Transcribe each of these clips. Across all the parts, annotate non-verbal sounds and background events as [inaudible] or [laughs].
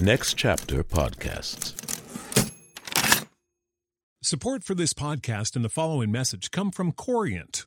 Next Chapter Podcasts. Support for this podcast and the following message come from Corient.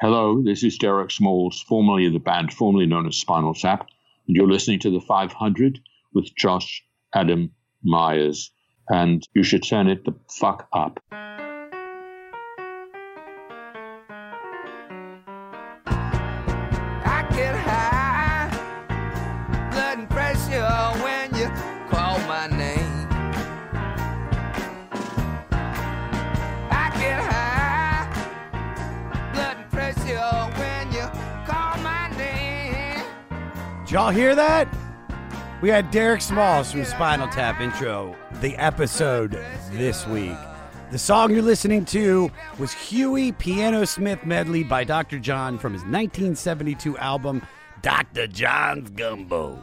Hello, this is Derek Smalls, formerly of the band formerly known as Spinal Tap, and you're listening to the 500 with Josh Adam Myers and you should turn it the fuck up. Y'all hear that? We had Derek Smalls from Spinal Tap intro the episode this week. The song you're listening to was Huey Piano Smith Medley by Dr. John from his 1972 album, Dr. John's Gumbo.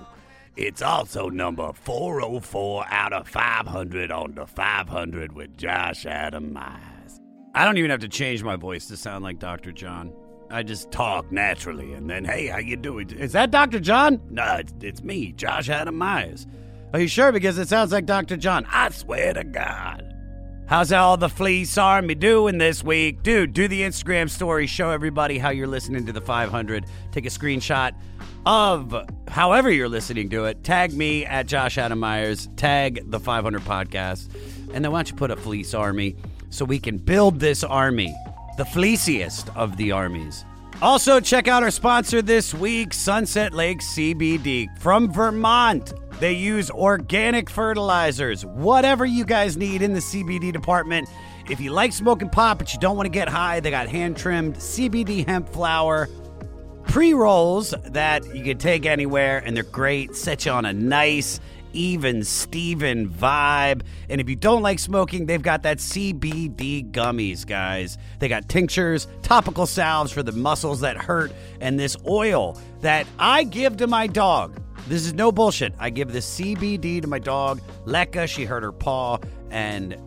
It's also number 404 out of 500 on the 500 with Josh Adam Myers. I don't even have to change my voice to sound like Dr. John. I just talk naturally, and then, hey, how you doing? Is that Dr. John? No, it's, it's me, Josh Adam Myers. Are you sure? Because it sounds like Dr. John. I swear to God. How's all the Fleece Army doing this week? Dude, do the Instagram story. Show everybody how you're listening to the 500. Take a screenshot of however you're listening to it. Tag me at Josh Adam Myers. Tag the 500 podcast. And then why don't you put a Fleece Army so we can build this army the fleeciest of the armies. Also, check out our sponsor this week, Sunset Lake CBD from Vermont. They use organic fertilizers, whatever you guys need in the CBD department. If you like smoking pot but you don't want to get high, they got hand trimmed CBD hemp flower pre rolls that you can take anywhere, and they're great. Set you on a nice even Steven vibe. And if you don't like smoking, they've got that CBD gummies, guys. They got tinctures, topical salves for the muscles that hurt, and this oil that I give to my dog. This is no bullshit. I give this CBD to my dog, Lekka. She hurt her paw, and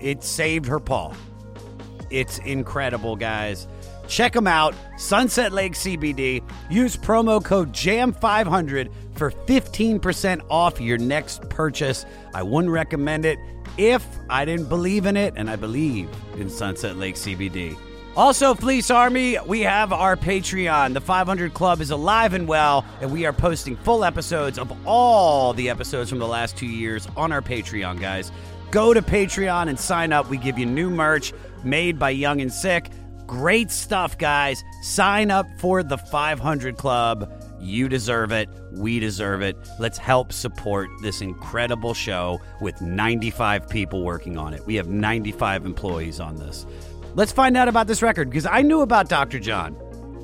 it saved her paw. It's incredible, guys. Check them out, Sunset Lake CBD. Use promo code JAM500 for 15% off your next purchase. I wouldn't recommend it if I didn't believe in it, and I believe in Sunset Lake CBD. Also, Fleece Army, we have our Patreon. The 500 Club is alive and well, and we are posting full episodes of all the episodes from the last two years on our Patreon, guys. Go to Patreon and sign up. We give you new merch made by Young and Sick. Great stuff, guys. Sign up for the 500 Club. You deserve it. We deserve it. Let's help support this incredible show with 95 people working on it. We have 95 employees on this. Let's find out about this record because I knew about Dr. John.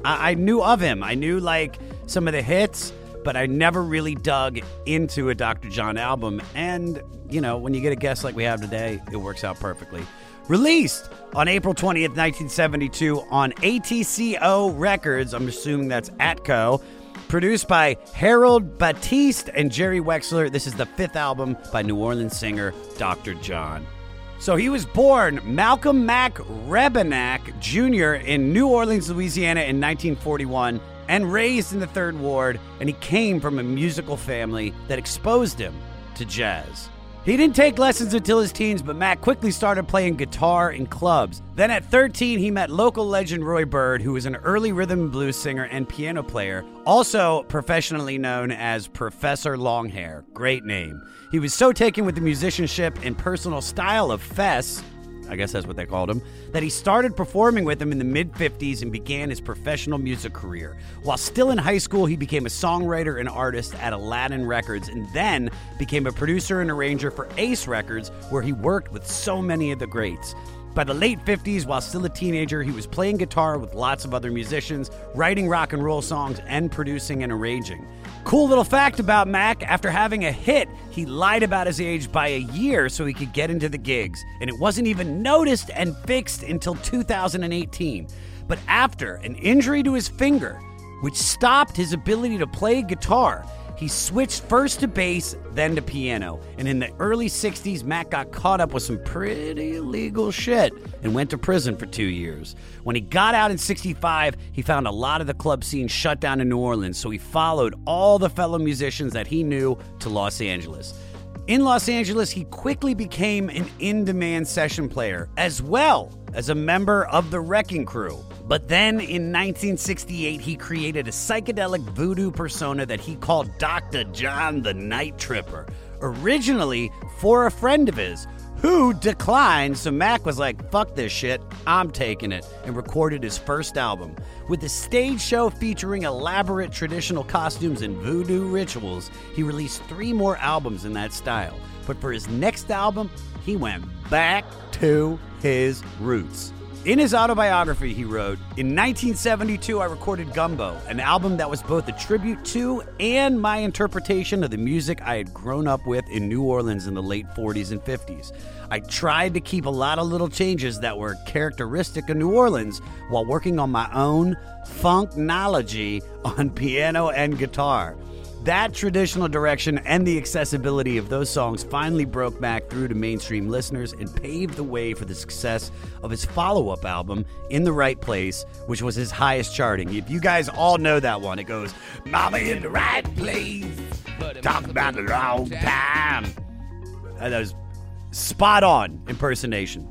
I-, I knew of him. I knew like some of the hits, but I never really dug into a Dr. John album. And, you know, when you get a guest like we have today, it works out perfectly. Released on April 20th, 1972 on ATCO Records. I'm assuming that's Atco. Produced by Harold Batiste and Jerry Wexler. This is the fifth album by New Orleans singer Dr. John. So he was born Malcolm Mack Rebennack Jr. in New Orleans, Louisiana in 1941 and raised in the Third Ward, and he came from a musical family that exposed him to jazz. He didn't take lessons until his teens, but Mac quickly started playing guitar in clubs. Then at 13, he met local legend Roy Byrd, who was an early rhythm and blues singer and piano player, also professionally known as Professor Longhair. Great name. He was so taken with the musicianship and personal style of Fess. I guess that's what they called him, that he started performing with him in the mid 50s and began his professional music career. While still in high school, he became a songwriter and artist at Aladdin Records and then became a producer and arranger for Ace Records, where he worked with so many of the greats. By the late 50s, while still a teenager, he was playing guitar with lots of other musicians, writing rock and roll songs, and producing and arranging. Cool little fact about Mac after having a hit, he lied about his age by a year so he could get into the gigs, and it wasn't even noticed and fixed until 2018. But after an injury to his finger, which stopped his ability to play guitar, he switched first to bass, then to piano. And in the early 60s, Mac got caught up with some pretty illegal shit and went to prison for two years. When he got out in 65, he found a lot of the club scene shut down in New Orleans, so he followed all the fellow musicians that he knew to Los Angeles. In Los Angeles, he quickly became an in demand session player, as well as a member of the Wrecking Crew. But then in 1968, he created a psychedelic voodoo persona that he called Dr. John the Night Tripper, originally for a friend of his who declined. So Mac was like, fuck this shit, I'm taking it, and recorded his first album. With a stage show featuring elaborate traditional costumes and voodoo rituals, he released three more albums in that style. But for his next album, he went back to his roots. In his autobiography, he wrote, In 1972, I recorded Gumbo, an album that was both a tribute to and my interpretation of the music I had grown up with in New Orleans in the late 40s and 50s. I tried to keep a lot of little changes that were characteristic of New Orleans while working on my own funknology on piano and guitar. That traditional direction and the accessibility of those songs finally broke Mac through to mainstream listeners and paved the way for the success of his follow up album, In the Right Place, which was his highest charting. If you guys all know that one, it goes, Mama in the right place, talk about the wrong time. And that was spot on impersonation.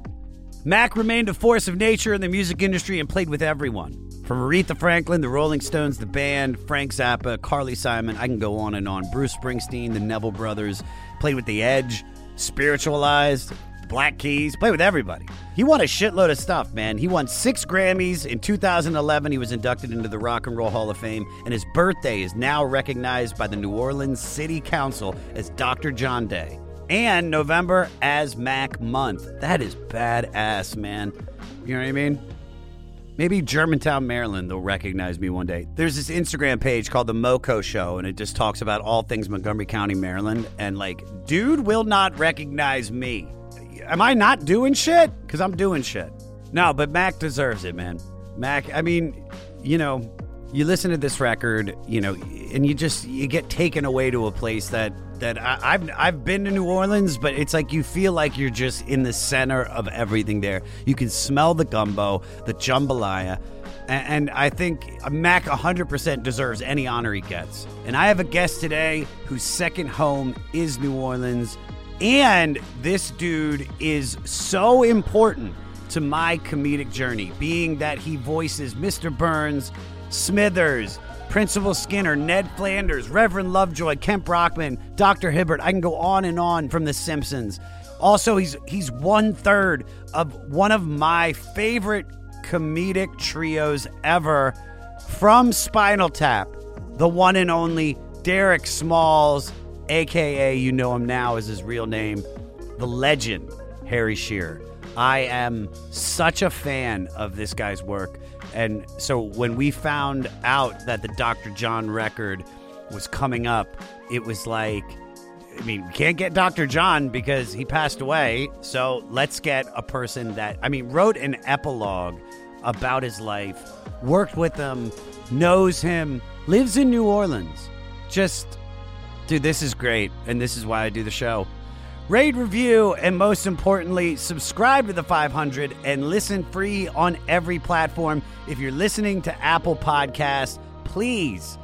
Mac remained a force of nature in the music industry and played with everyone. From Aretha Franklin, the Rolling Stones, the band, Frank Zappa, Carly Simon, I can go on and on. Bruce Springsteen, the Neville Brothers, played with The Edge, Spiritualized, Black Keys, played with everybody. He won a shitload of stuff, man. He won six Grammys. In 2011, he was inducted into the Rock and Roll Hall of Fame, and his birthday is now recognized by the New Orleans City Council as Dr. John Day. And November as Mac Month. That is badass, man. You know what I mean? Maybe Germantown, Maryland, they'll recognize me one day. There's this Instagram page called The Moco Show, and it just talks about all things Montgomery County, Maryland. And like, dude will not recognize me. Am I not doing shit? Because I'm doing shit. No, but Mac deserves it, man. Mac, I mean, you know, you listen to this record, you know, and you just you get taken away to a place that that I, I've I've been to New Orleans, but it's like you feel like you're just in the center of everything there. You can smell the gumbo, the jambalaya, and, and I think Mac 100% deserves any honor he gets. And I have a guest today whose second home is New Orleans, and this dude is so important to my comedic journey, being that he voices Mr. Burns, Smithers, Principal Skinner, Ned Flanders, Reverend Lovejoy, Kent Brockman, Dr. Hibbert. I can go on and on from The Simpsons. Also, he's he's one third of one of my favorite comedic trios ever from Spinal Tap, the one and only Derek Smalls, aka you know him now as his real name, the legend Harry Shearer. I am such a fan of this guy's work. And so when we found out that the Dr. John record was coming up, it was like, I mean, we can't get Dr. John because he passed away. So let's get a person that, I mean, wrote an epilogue about his life, worked with him, knows him, lives in New Orleans. Just, dude, this is great. And this is why I do the show. Rate, review, and most importantly, subscribe to the 500 and listen free on every platform. If you're listening to Apple Podcasts, please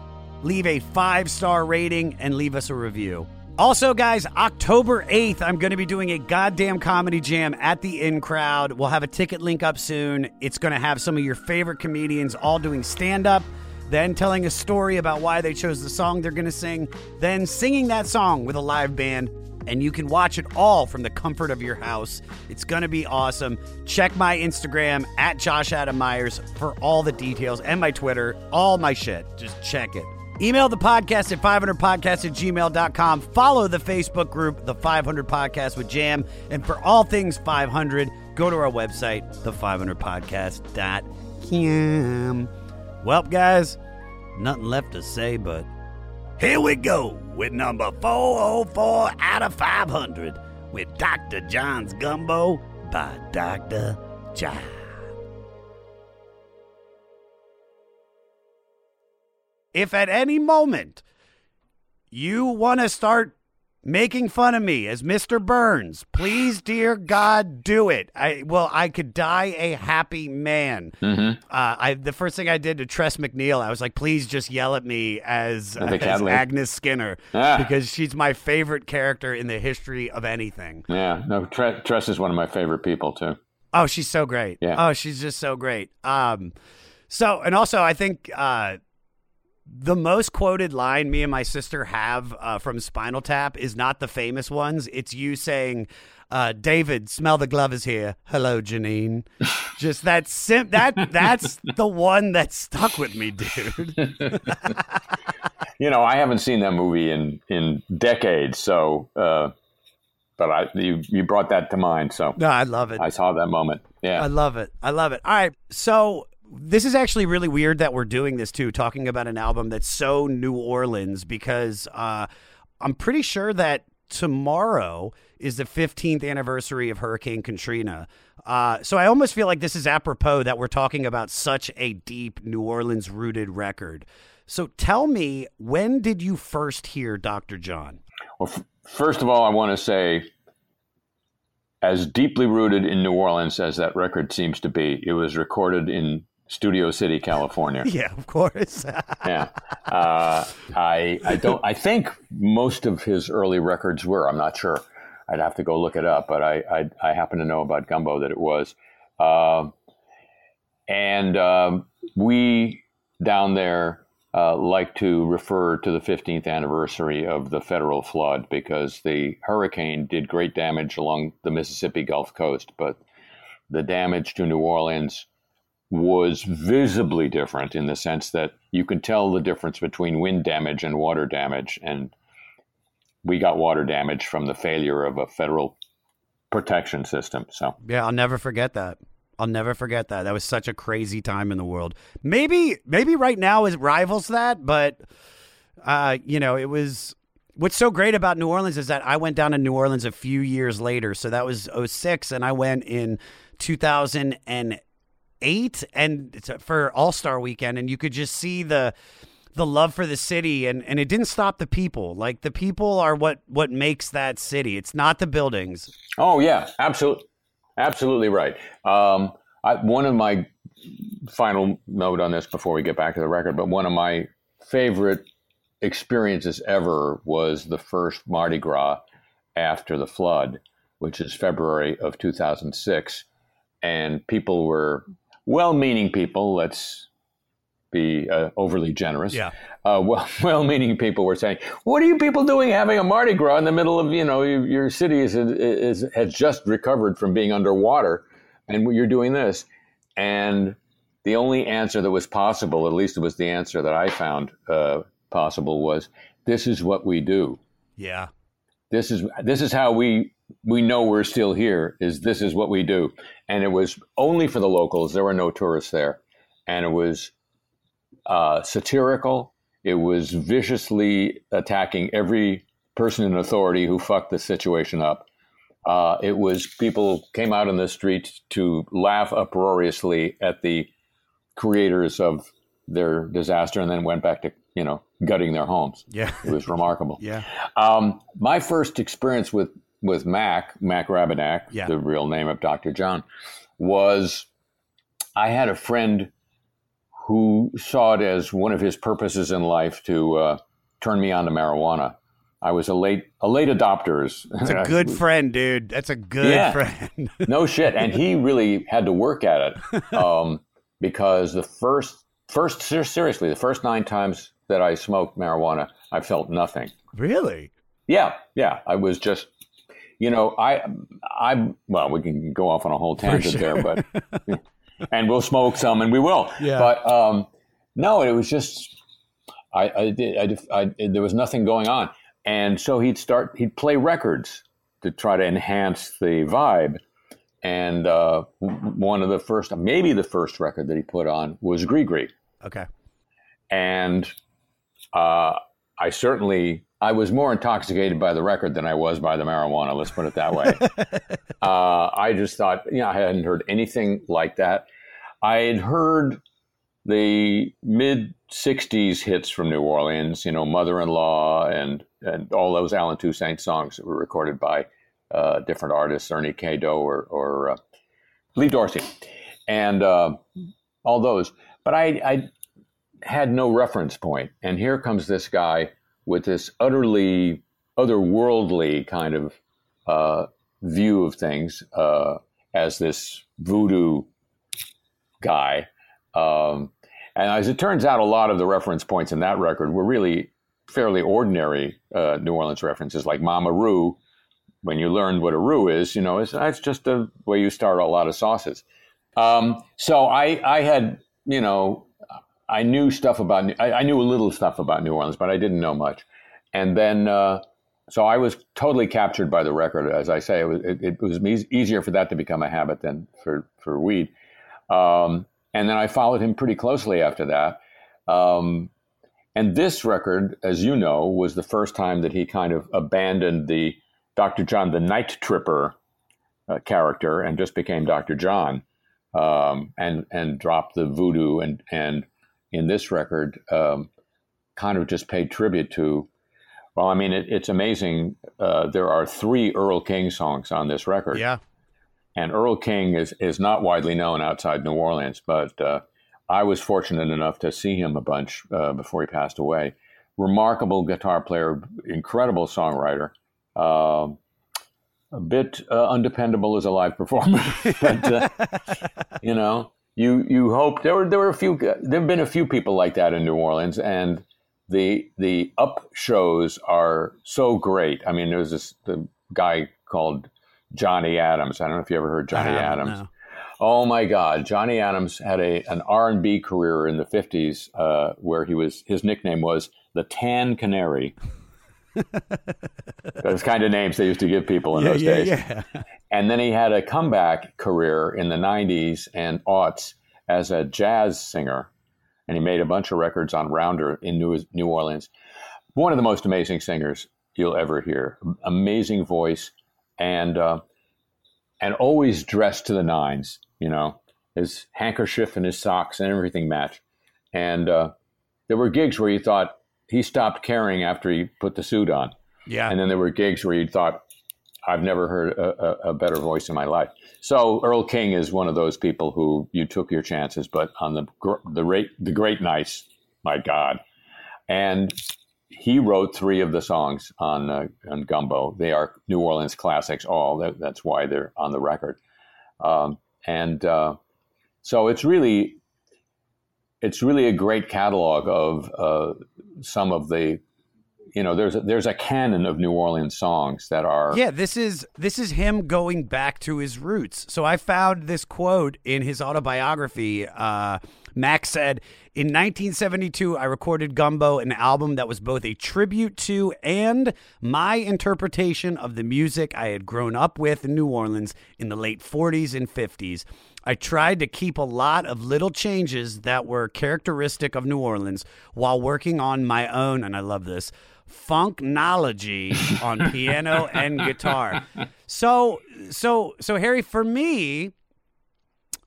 leave a five star rating and leave us a review. Also, guys, October 8th, I'm going to be doing a goddamn comedy jam at the In Crowd. We'll have a ticket link up soon. It's going to have some of your favorite comedians all doing stand up, then telling a story about why they chose the song they're going to sing, then singing that song with a live band and you can watch it all from the comfort of your house. It's going to be awesome. Check my Instagram at Josh Adam Myers for all the details and my Twitter, all my shit. Just check it. Email the podcast at 500podcast at gmail.com. Follow the Facebook group, The 500 Podcast with Jam. And for all things 500, go to our website, the500podcast.com. Well, guys, nothing left to say, but here we go with number 404 out of 500 with Dr. John's Gumbo by Dr. John. If at any moment you want to start making fun of me as Mr. Burns, please, dear God, do it. I well, I could die a happy man. Uh, I the first thing I did to Tress MacNeille, I was like, please just yell at me as, as. Agnes Skinner Ah. because she's my favorite character in the history of anything. Yeah, no, Tre- Tress is one of my favorite people too. Oh, she's so great. Yeah. Oh, she's just so great. Um, so and also I think uh, the most quoted line me and my sister have uh, from Spinal Tap is not the famous ones. It's you saying, uh, "David, smell the glove is here. Hello, Jeanine." [laughs] just that sim- that that's the one that stuck with me, dude. [laughs] You know, I haven't seen that movie in in decades, so uh, but I you you brought that to mind, so no, I love it. I saw that moment. Yeah, I love it. I love it. All right. So this is actually really weird that we're doing this too, talking about an album that's so New Orleans because uh, I'm pretty sure that tomorrow is the 15th anniversary of Hurricane Katrina. Uh, so I almost feel like this is apropos that we're talking about such a deep New Orleans rooted record. So tell me, when did you first hear Dr. John? Well, f- first of all, I want to say, as deeply rooted in New Orleans as that record seems to be, it was recorded in Studio City, California. [laughs] Yeah, of course. [laughs] yeah, uh, I I don't. I think most of his early records were. I'm not sure. I'd have to go look it up, but I I, I happen to know about Gumbo that it was. Uh, and um, we down there uh, like to refer to the 15th anniversary of the federal flood because the hurricane did great damage along the Mississippi Gulf Coast, but the damage to New Orleans was visibly different in the sense that you can tell the difference between wind damage and water damage. And we got water damage from the failure of a federal protection system. So, Yeah, I'll never forget that. I'll never forget that. That was such a crazy time in the world. Maybe maybe right now it rivals that, but uh, you know, it was what's so great about New Orleans is that I went down to New Orleans a few years later. So that was 06 and I went in 2008 and it's for All-Star weekend and you could just see the the love for the city and and it didn't stop the people. Like the people are what what makes that city. It's not the buildings. oh, yeah, absolutely. Absolutely right. Um, I, one of my final note on this before we get back to the record, but one of my favorite experiences ever was the first Mardi Gras after the flood, which is February of 2006. And people were well meaning people, let's be uh, overly generous. Yeah. Uh, well, [laughs] well-meaning people were saying, "What are you people doing having a Mardi Gras in the middle of you know your, your city is, is has just recovered from being underwater, and you're doing this?" And the only answer that was possible, at least it was the answer that I found uh, possible, was, "This is what we do. Yeah. This is this is how we we know we're still here. Is this is what we do?" And it was only for the locals. There were no tourists there, and it was uh, satirical. It was viciously attacking every person in authority who fucked the situation up. Uh, it was people came out in the streets to laugh uproariously at the creators of their disaster, and then went back to you know gutting their homes. Yeah. It was remarkable. [laughs] Yeah. Um, my first experience with with Mac Mac Rebennack, Yeah. the real name of Dr. John, was I had a friend who saw it as one of his purposes in life to uh, turn me on to marijuana. I was a late a late adopter. It's a [laughs] good friend, dude. That's a good Yeah. friend. [laughs] no shit, and he really had to work at it um, because the first first seriously the first nine times that I smoked marijuana, I felt nothing. really? Yeah, yeah. I was just you know, I, I, well, we can go off on a whole tangent sure. there, but, [laughs] and we'll smoke some, and we will. Yeah. But um, no, it was just, I, I did, I, I, there was nothing going on, and so he'd start, he'd play records to try to enhance the vibe. And uh, one of the first, maybe the first record that he put on was Gris-Gris Okay. and uh, I certainly I was more intoxicated by the record than I was by the marijuana. Let's put it that way. [laughs] uh, I just thought, you know, I hadn't heard anything like that. I had heard the mid '60s hits from New Orleans, you know, "Mother-in-Law" and and all those Allen Toussaint songs that were recorded by uh, different artists, Ernie K-Doe or or uh, Lee Dorsey, and uh, all those. But I, I had no reference. And here comes this guy with this utterly otherworldly kind of uh, view of things uh, as this voodoo guy. Um, and as it turns out, a lot of the reference points in that record were really fairly ordinary uh, New Orleans references, like Mama Roo. When you learn what a roux is, you know, it's, that's just the way you start a lot of sauces. Um, so I, I had, you know, I knew stuff about, I, I knew a little stuff about New Orleans, but I didn't know much. And then, uh, so I was totally captured by the record. As I say, it was, it, it was eas- easier for that to become a habit than for, for weed. Um, and then I followed him pretty closely after that. Um, and this record, as you know, was the first time that he kind of abandoned the Dr. John the Night Tripper uh, character and just became Dr. John um, and and dropped the voodoo and and in this record um, kind of just paid tribute to. Well, I mean, it, it's amazing. Uh, there are three Earl King songs on this record. Yeah. And Earl King is, is not widely known outside New Orleans, but uh, I was fortunate enough to see him a bunch uh, before he passed away. Remarkable guitar player, incredible songwriter. Uh, a bit uh, undependable as a live performer, [laughs] but uh, you know, you you hope there were there were a few there have been a few people like that in New Orleans, and the the up shows are so great. I mean, there was this the guy called Johnny Adams. I don't know if you ever heard Johnny Adams. no. Oh my God, Johnny Adams had a an R and B career in the fifties, uh, where he was his nickname was the Tan Canary. [laughs] Those kind of names they used to give people in Yeah, those yeah, days. yeah. And then he had a comeback career in the 90s and aughts as a jazz singer. And he made a bunch of records on Rounder in New, New Orleans. One of the most amazing singers you'll ever hear. Amazing voice and uh, and always dressed to the nines, you know. His handkerchief and his socks and everything matched. And uh, there were gigs where you thought he stopped caring after he put the suit on. Yeah. And then there were gigs where you thought, I've never heard a, a, better voice in my life. So Earl King is one of those people who you took your chances, but on the the rate the great nights, my God, and he wrote three of the songs on uh, on Gumbo. They are New Orleans classics. All that, that's why they're on the record, um, and uh, so it's really it's really a great catalog of uh, some of the you know there's a, there's a canon of New Orleans songs that are Yeah, this is this is him going back to his roots. So I found this quote in his autobiography. Uh, Max said, "In 1972, I recorded Gumbo, an album that was both a tribute to and my interpretation of the music I had grown up with in New Orleans in the late 40s and 50s." I tried to keep a lot of little changes that were characteristic of New Orleans while working on my own, and I love this, funknology [laughs] on piano and guitar. So, so, so Harry, for me,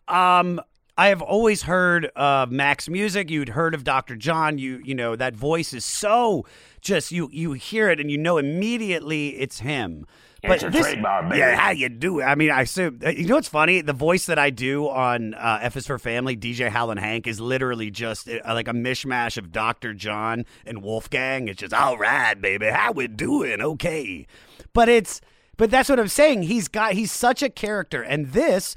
um, I have always heard of Mac's music. You'd heard of Dr. John. You, you know, that voice is so just you, you hear it and you know immediately it's him. It's a trademark, baby. Yeah, how you do it? I mean, I assume you know what's funny. The voice that I do on uh, F is for Family, DJ Howlin' Hank, is literally just uh, like a mishmash of Dr. John and Wolfgang. It's just all right, baby, how we doing? Okay, but it's but that's what I'm saying. He's got he's such a character, and this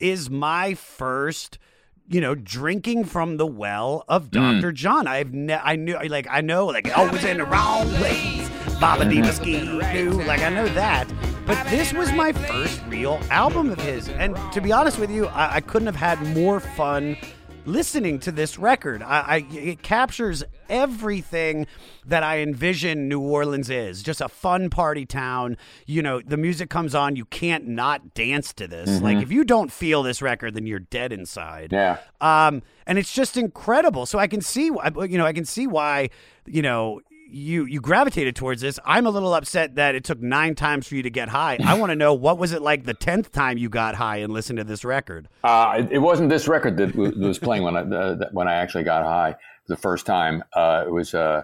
is my first you know, drinking from the well of Dr. John. I've ne- I knew like I know like always in the wrong place. Baba Diva Ski like I know that. But this was my first real album of his. And to be honest with you, I, I couldn't have had more fun listening to this record. I, I, it captures everything that I envision New Orleans is. Just a fun party town. You know, the music comes on, you can't not dance to this. Like if you don't feel this record, then you're dead inside. Yeah. Um, and it's just incredible. So I can see, you know, I can see why, you know, you you gravitated towards this. I'm a little upset that it took nine times for you to get high. I want to know what was it like the tenth time you got high and listened to this record. Uh, it, it wasn't this record that w- was playing when I uh, when I actually got high the first time. Uh, it was. Uh,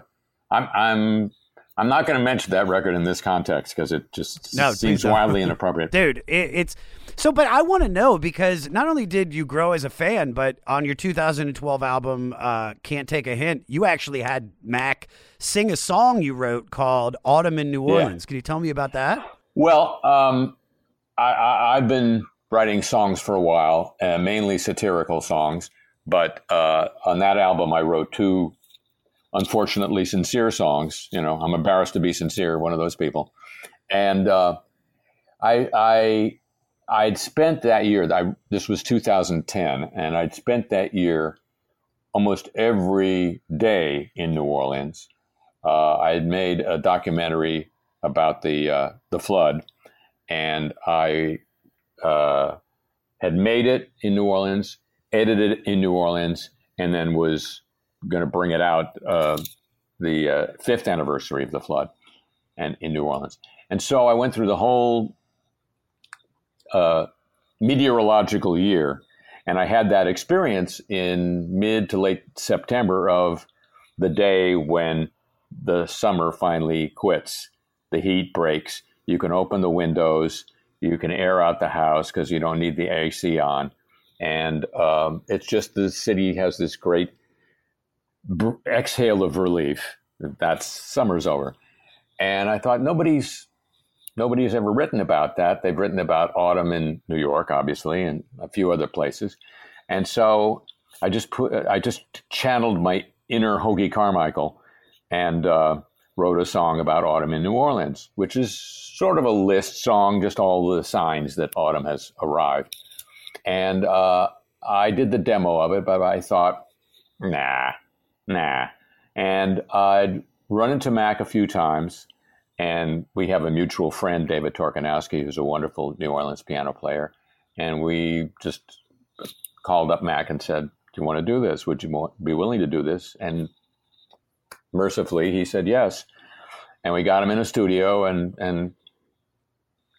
I'm I'm I'm not going to mention that record in this context because it just No, seems wildly inappropriate. [laughs] dude it, it's so but i want to know because not only did you grow as a fan but on your 2012 album uh, can't take a hint you actually had mac sing a song you wrote called autumn in new Yeah. orleans can you tell me about that Well, um, I, I, I've been writing songs for a while, uh, mainly satirical songs. But uh, on that album, I wrote two, unfortunately, sincere songs. You know, I'm embarrassed to be sincere, one of those people. And uh, I, I, I'd spent that year. I, this was 2010, and I'd spent that year almost every day in New Orleans. Uh, I had made a documentary about the uh, the flood, and I uh, had made it in New Orleans, edited it in New Orleans, and then was going to bring it out uh, the uh, fifth anniversary of the flood, and in New Orleans. And so I went through the whole uh, meteorological year, and I had that experience in mid to late September of the day when the summer finally quits. The heat breaks. You can open the windows. You can air out the house because you don't need the AC on. And um, it's just the city has this great br- exhale of relief. That's summer's over. And I thought nobody's nobody's ever written about that. They've written about autumn in New York, obviously, and a few other places. And so I just put I just channeled my inner Hoagy Carmichael and uh, wrote a song about autumn in New Orleans, which is sort of a list song, just all the signs that autumn has arrived. And uh, I did the demo of it, but I thought, nah, nah. And I'd run into Mac a few times, and we have a mutual friend, David Torkanowsky, who's a wonderful New Orleans piano player. And we just called up Mac and said, Do you want to do this? Would you be willing to do this? And mercifully, he said yes. And we got him in a studio and, and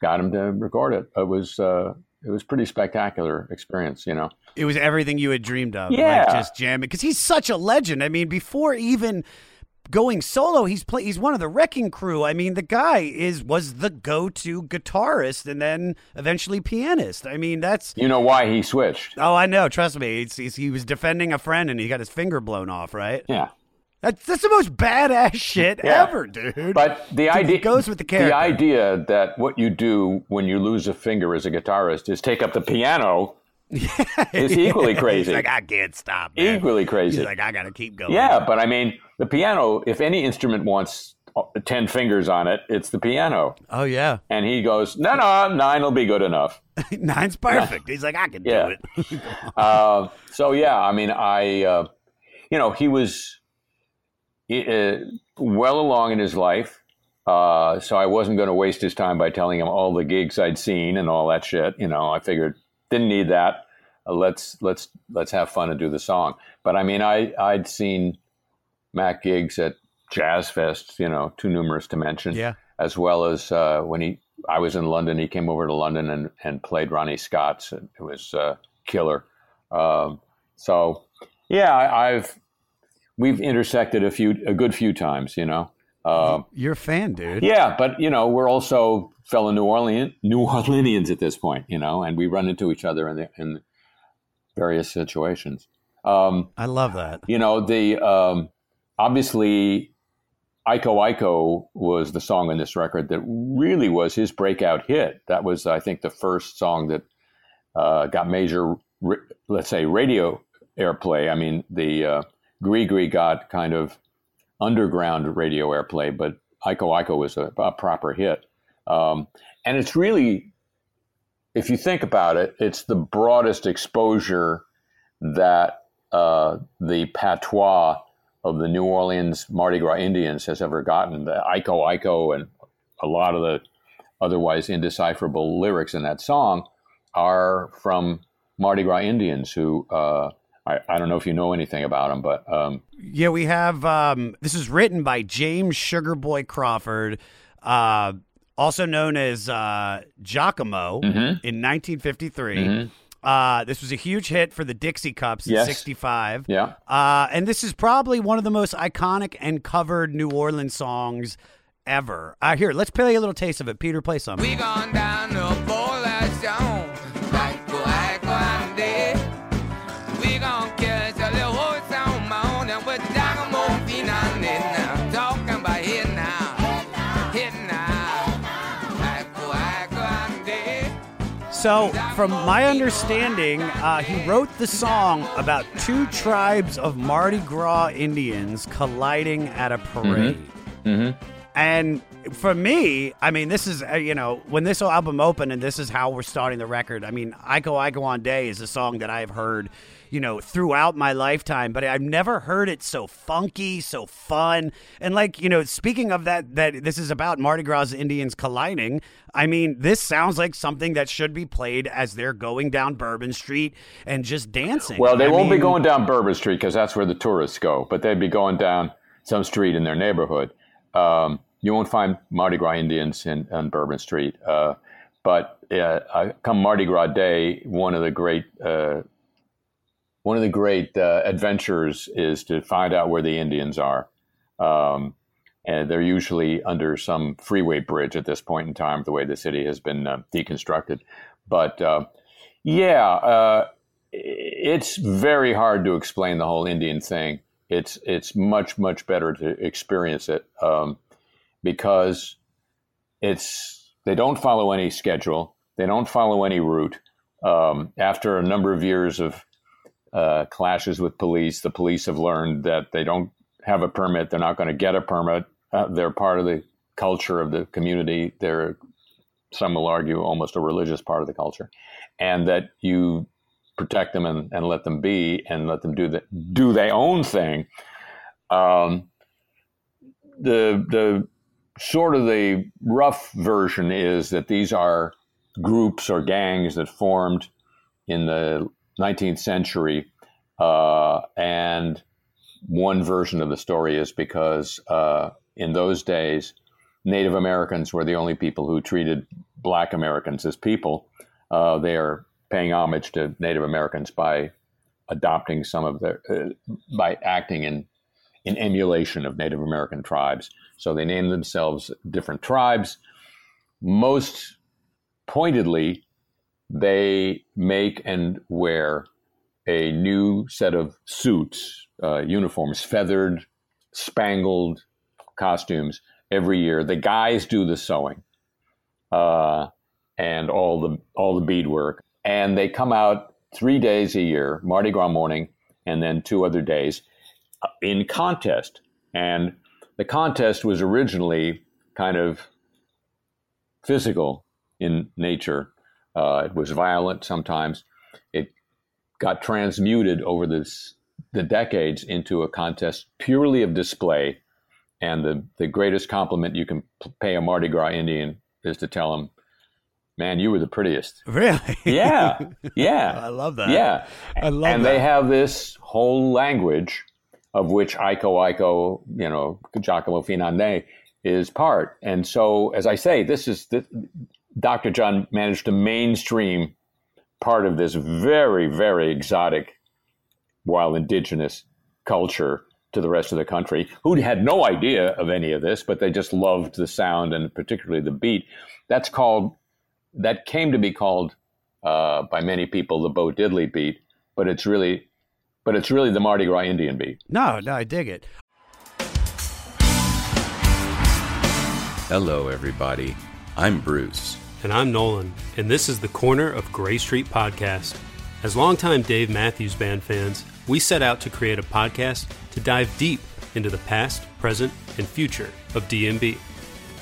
got him to record it. It was, uh, it was pretty spectacular experience, you know. It was everything you had dreamed of. Yeah. Like just jamming. Because he's such a legend. I mean, before even going solo, he's play he's one of the wrecking crew. I mean, the guy is was the go-to guitarist and then eventually pianist. I mean, that's You know why he switched? oh, I know. Trust me. It's, it's, he was defending a friend and he got his finger blown off. Right. Yeah. That's that's the most badass shit Yeah. ever, dude. But the idea goes with the character. The idea that what you do when you lose a finger as a guitarist is take up the piano is equally [laughs] crazy. He's like, I can't stop. Man. equally crazy. He's like, I gotta keep going. yeah, but I mean, the piano. If any instrument wants uh, ten fingers on it, it's the piano. Oh yeah. And he goes, no, no, nine will be good enough. [laughs] Nine's perfect. He's like, I can Yeah. do it. [laughs] uh, so yeah, I mean, I, uh, you know, he was uh, well along in his life, uh, so I wasn't going to waste his time by telling him all the gigs I'd seen and all that shit. You know, I figured didn't need that. Uh, let's let's let's have fun and do the song. But I mean, I I'd seen Mac gigs at Jazz Fest, you know, too numerous to mention. Yeah. As well as uh, when he, I was in London, he came over to London and, and played Ronnie Scott's. It was uh, killer. Um, so, yeah, I, I've we've intersected a few, a good few times, you know. Um, You're a fan, dude. yeah, but you know, we're also fellow New Orleans New Orleanians at this point, you know, and we run into each other in the, in various situations. Um, I love that. you know, the um, obviously Iko Iko was the song on this record that really was his breakout hit. That was, I think, the first song that uh, got major, let's say, radio airplay. I mean, the uh, Gris-Gris got kind of underground radio airplay, but Iko Iko was a, a proper hit. Um, and it's really, if you think about it, it's the broadest exposure that uh, the patois of the New Orleans Mardi Gras Indians has ever gotten. The Iko Iko and a lot of the otherwise indecipherable lyrics in that song are from Mardi Gras Indians who. Uh, I, I don't know if you know anything about them, but um, Yeah, we have. Um, this is written by James Sugarboy Crawford, uh, also known as uh, Giacomo, Mm-hmm. in 1953. Uh, this was a huge hit for the Dixie Cups in '65. yeah, Uh, and this is probably one of the most iconic and covered New Orleans songs ever. Uh, here, let's play a little taste of it. Peter, play some. We gone down So, from my understanding, uh, he wrote the song about two tribes of Mardi Gras Indians colliding at a parade. And for me, I mean, this is, uh, you know, when this album opened and this is how we're starting the record. I mean, Iko Iko on Day is a song that I've heard, you know, throughout my lifetime, but I've never heard it so funky, so fun. And like, you know, speaking of that, that this is about Mardi Gras Indians colliding. I mean, this sounds like something that should be played as they're going down Bourbon Street and just dancing. Well, they I won't be going down Bourbon Street because that's where the tourists go, but they'd be going down some street in their neighborhood. Um, you won't find Mardi Gras Indians in, on Bourbon Street. Uh, but uh, come Mardi Gras Day, one of the great uh, one of the great uh, adventures is to find out where the Indians are. Um, and they're usually under some freeway bridge at this point in time, the way the city has been uh, deconstructed. But uh, yeah, it's very hard to explain the whole Indian thing. It's it's much much better to experience it um, because it's they don't follow any schedule. They don't follow any route. Um, after a number of years of uh, clashes with police, the police have learned that they don't have a permit. They're not going to get a permit. Uh, they're part of the culture of the community. They're some will argue almost a religious part of the culture, and that you protect them and, and let them be and let them do the, do their own thing. Um, the the sort of the rough version is that these are groups or gangs that formed in the 19th century, uh, and one version of the story is because uh, in those days, Native Americans were the only people who treated Black Americans as people. Uh, they are paying homage to Native Americans by adopting some of their, uh, by acting in in emulation of Native American tribes. So they named themselves different tribes. Most pointedly, they make and wear a new set of suits, uh, uniforms, feathered, spangled costumes every year. The guys do the sewing uh, and all the all the beadwork, and they come out three days a year, Mardi Gras morning, and then two other days uh, in contest. And the contest was originally kind of physical in nature. Uh, it was violent sometimes. It got transmuted over this, the decades into a contest purely of display. And the, the greatest compliment you can pay a Mardi Gras Indian is to tell him, man, you were the prettiest. Really? [laughs] Yeah, yeah. I love that. Yeah. I love and that. they have this whole language of which Iko Iko, you know, Giacomo Finande is part. And so, as I say, this is the, Dr. John managed to mainstream part of this very, very exotic, while indigenous culture to the rest of the country, who had no idea of any of this, but they just loved the sound and particularly the beat. That's called, that came to be called uh, by many people the Bo Diddley beat, but it's really, but it's really the Mardi Gras Indian beat. No, no, I dig it. Hello, everybody. I'm Bruce. And I'm Nolan, and this is the Corner of Gray Street podcast. As longtime Dave Matthews Band fans, we set out to create a podcast to dive deep into the past, present, and future of DMB.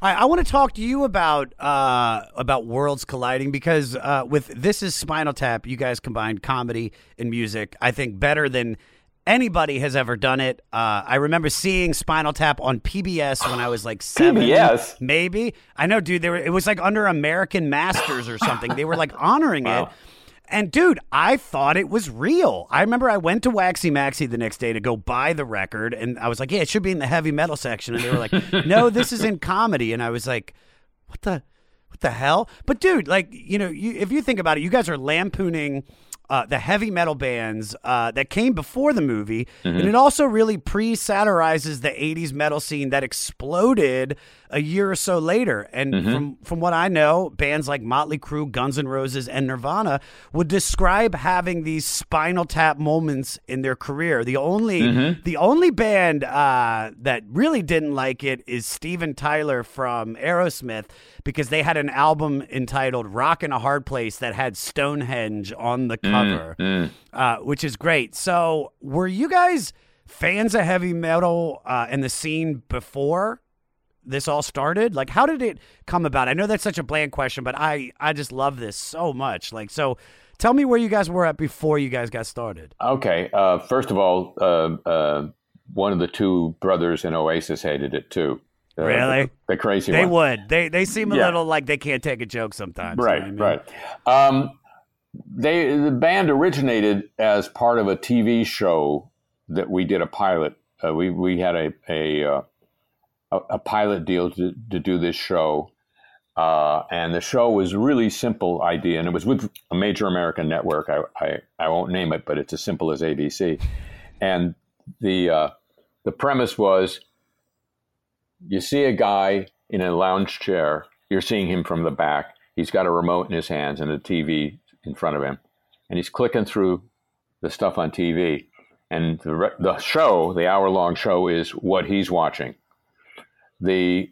I, I want to talk to you about uh, about worlds colliding because uh, with this is Spinal Tap, you guys combined comedy and music. I think better than anybody has ever done it. Uh, I remember seeing Spinal Tap on PBS when I was like [sighs] seven, PBS? maybe. I know, dude. They were. It was like under American Masters or something. They were like honoring it. And dude, I thought it was real. I remember I went to Waxie Maxie the next day to go buy the record, and I was like, "Yeah, it should be in the heavy metal section." And they were like, [laughs] "No, this is in comedy." And I was like, "What the, what the hell?" But dude, like, you know, you, if you think about it, you guys are lampooning. Uh, the heavy metal bands uh, that came before the movie, and it also really pre-satirizes the '80s metal scene that exploded a year or so later. And from from what I know, bands like Motley Crue, Guns N' Roses, and Nirvana would describe having these Spinal Tap moments in their career. The only the only band uh, that really didn't like it is Steven Tyler from Aerosmith because they had an album entitled "Rock in a Hard Place" that had Stonehenge on the cover, Uh, which is great. So, were you guys fans of heavy metal uh, and the scene before? this all started? Like, how did it come about? I know that's such a bland question, but I I just love this so much. Like, so tell me where you guys were at before you guys got started. Okay. Uh, first of all, uh, uh, one of the two brothers in Oasis hated it too. Uh, Really? The, the crazy They one. would. They they seem a Yeah. little like they can't take a joke sometimes. you know Right, I mean? right. Um, they the band originated as part of a TV show that we did a pilot. Uh, we we had a a uh, a, a pilot deal to, to do this show, uh, and the show was really simple idea, and it was with a major American network. I I, I won't name it, but it's as simple as ABC, and the uh, the premise was you see a guy in a lounge chair. You're seeing him from the back. He's got a remote in his hands and a TV in front of him, and he's clicking through the stuff on TV. And the the show, the hour long show, is what he's watching. The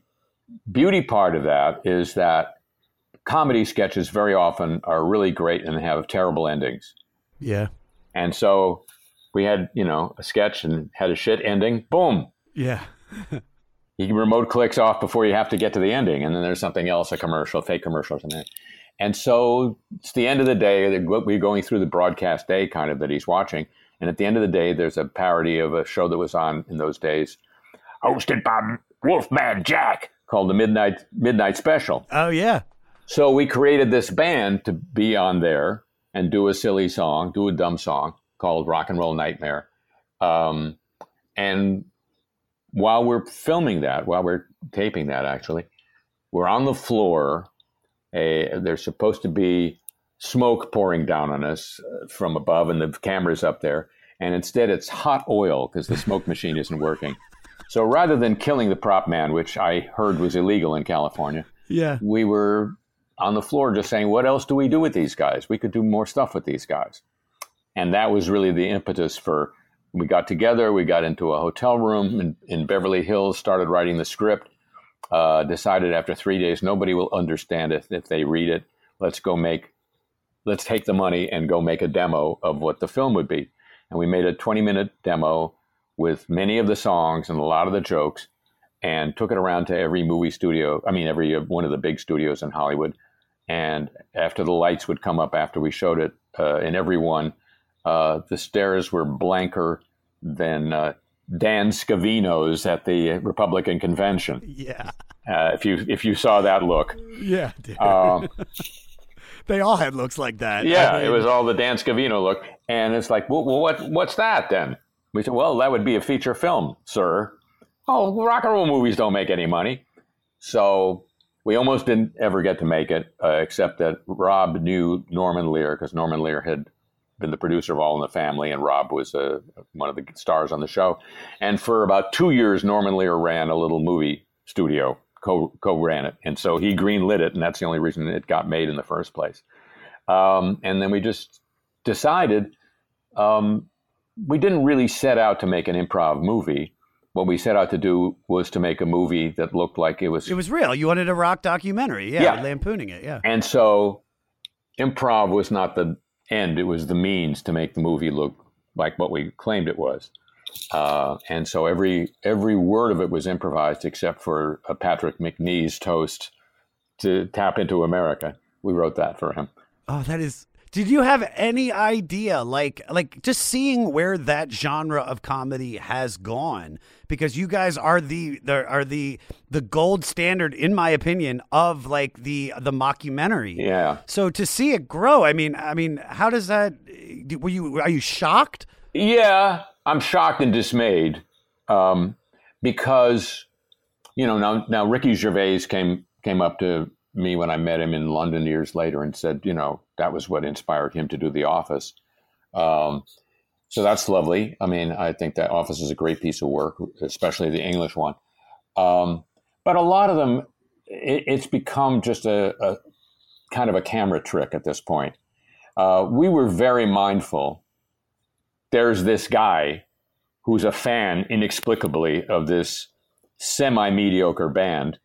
beauty part of that is that comedy sketches very often are really great and they have terrible endings. Yeah. And so we had, you know, a sketch and had a shit ending. Boom, Yeah. [laughs] you can remote clicks off before you have to get to the ending, and then there's something else, a commercial, fake commercial, or something. And so it's the end of the day. We're going through the broadcast day kind of that he's watching, and at the end of the day, there's a parody of a show that was on in those days, hosted by Wolfman Jack, called the Midnight Midnight Special. Oh yeah. So we created this band to be on there and do a silly song, do a dumb song called Rock and Roll Nightmare. Um, and while we're filming that, while we're taping that, actually, we're on the floor. A, there's supposed to be smoke pouring down on us uh, from above, and the camera's up there. And instead, it's hot oil because the smoke machine isn't working. So rather than killing the prop man, which I heard was illegal in California, Yeah. we were on the floor just saying, what else do we do with these guys? We could do more stuff with these guys. And that was really the impetus for we got together, we got into a hotel room in, in Beverly Hills, started writing the script, uh, decided after three days nobody will understand it if they read it. Let's go make, let's take the money and go make a demo of what the film would be. And we made a 20 minute demo with many of the songs and a lot of the jokes and took it around to every movie studio. I mean, every uh, one of the big studios in Hollywood. And after the lights would come up after we showed it uh, in every one, uh, the stares were blanker than uh, Dan Scavino's at the Republican convention. Yeah. Uh, if you if you saw that look, Yeah, um, [laughs] they all had looks like that. yeah, I mean, it was all the Dan Scavino look, and it's like, well, well, what what's that then? We said, well, that would be a feature film, sir. Oh, rock and roll movies don't make any money, so we almost didn't ever get to make it, uh, except that Rob knew Norman Lear because Norman Lear had been the producer of All in the Family, and Rob was uh, one of the stars on the show. And for about two years, Norman Lear ran a little movie studio, co co ran it, and so he greenlit it, and that's the only reason it got made in the first place. Um, and then we just decided um, we didn't really set out to make an improv movie. What we set out to do was to make a movie that looked like it was It was real. You wanted a rock documentary. Yeah, Yeah. lampooning it. Yeah. And so improv was not the end, it was the means to make the movie look like what we claimed it was. Uh, and so every every word of it was improvised except for Patrick Macnee's toast to tap into America. We wrote that for him. Oh, that is. Did you have any idea, like, like just seeing where that genre of comedy has gone? Because you guys are the, the are the the gold standard, in my opinion, of like the the mockumentary. Yeah. So to see it grow, I mean, I mean, how does that? Were you are you shocked? Yeah, I'm shocked and dismayed um, because you know now now Ricky Gervais came came up to me when I met him in London years later and said, you know, that was what inspired him to do The Office. Um, so that's lovely. I mean, I think that Office is a great piece of work, especially the English one. Um, but a lot of them, it, it's become just a, a kind of a camera trick at this point. Uh, we were very mindful there's this guy who's a fan inexplicably of this semi mediocre band.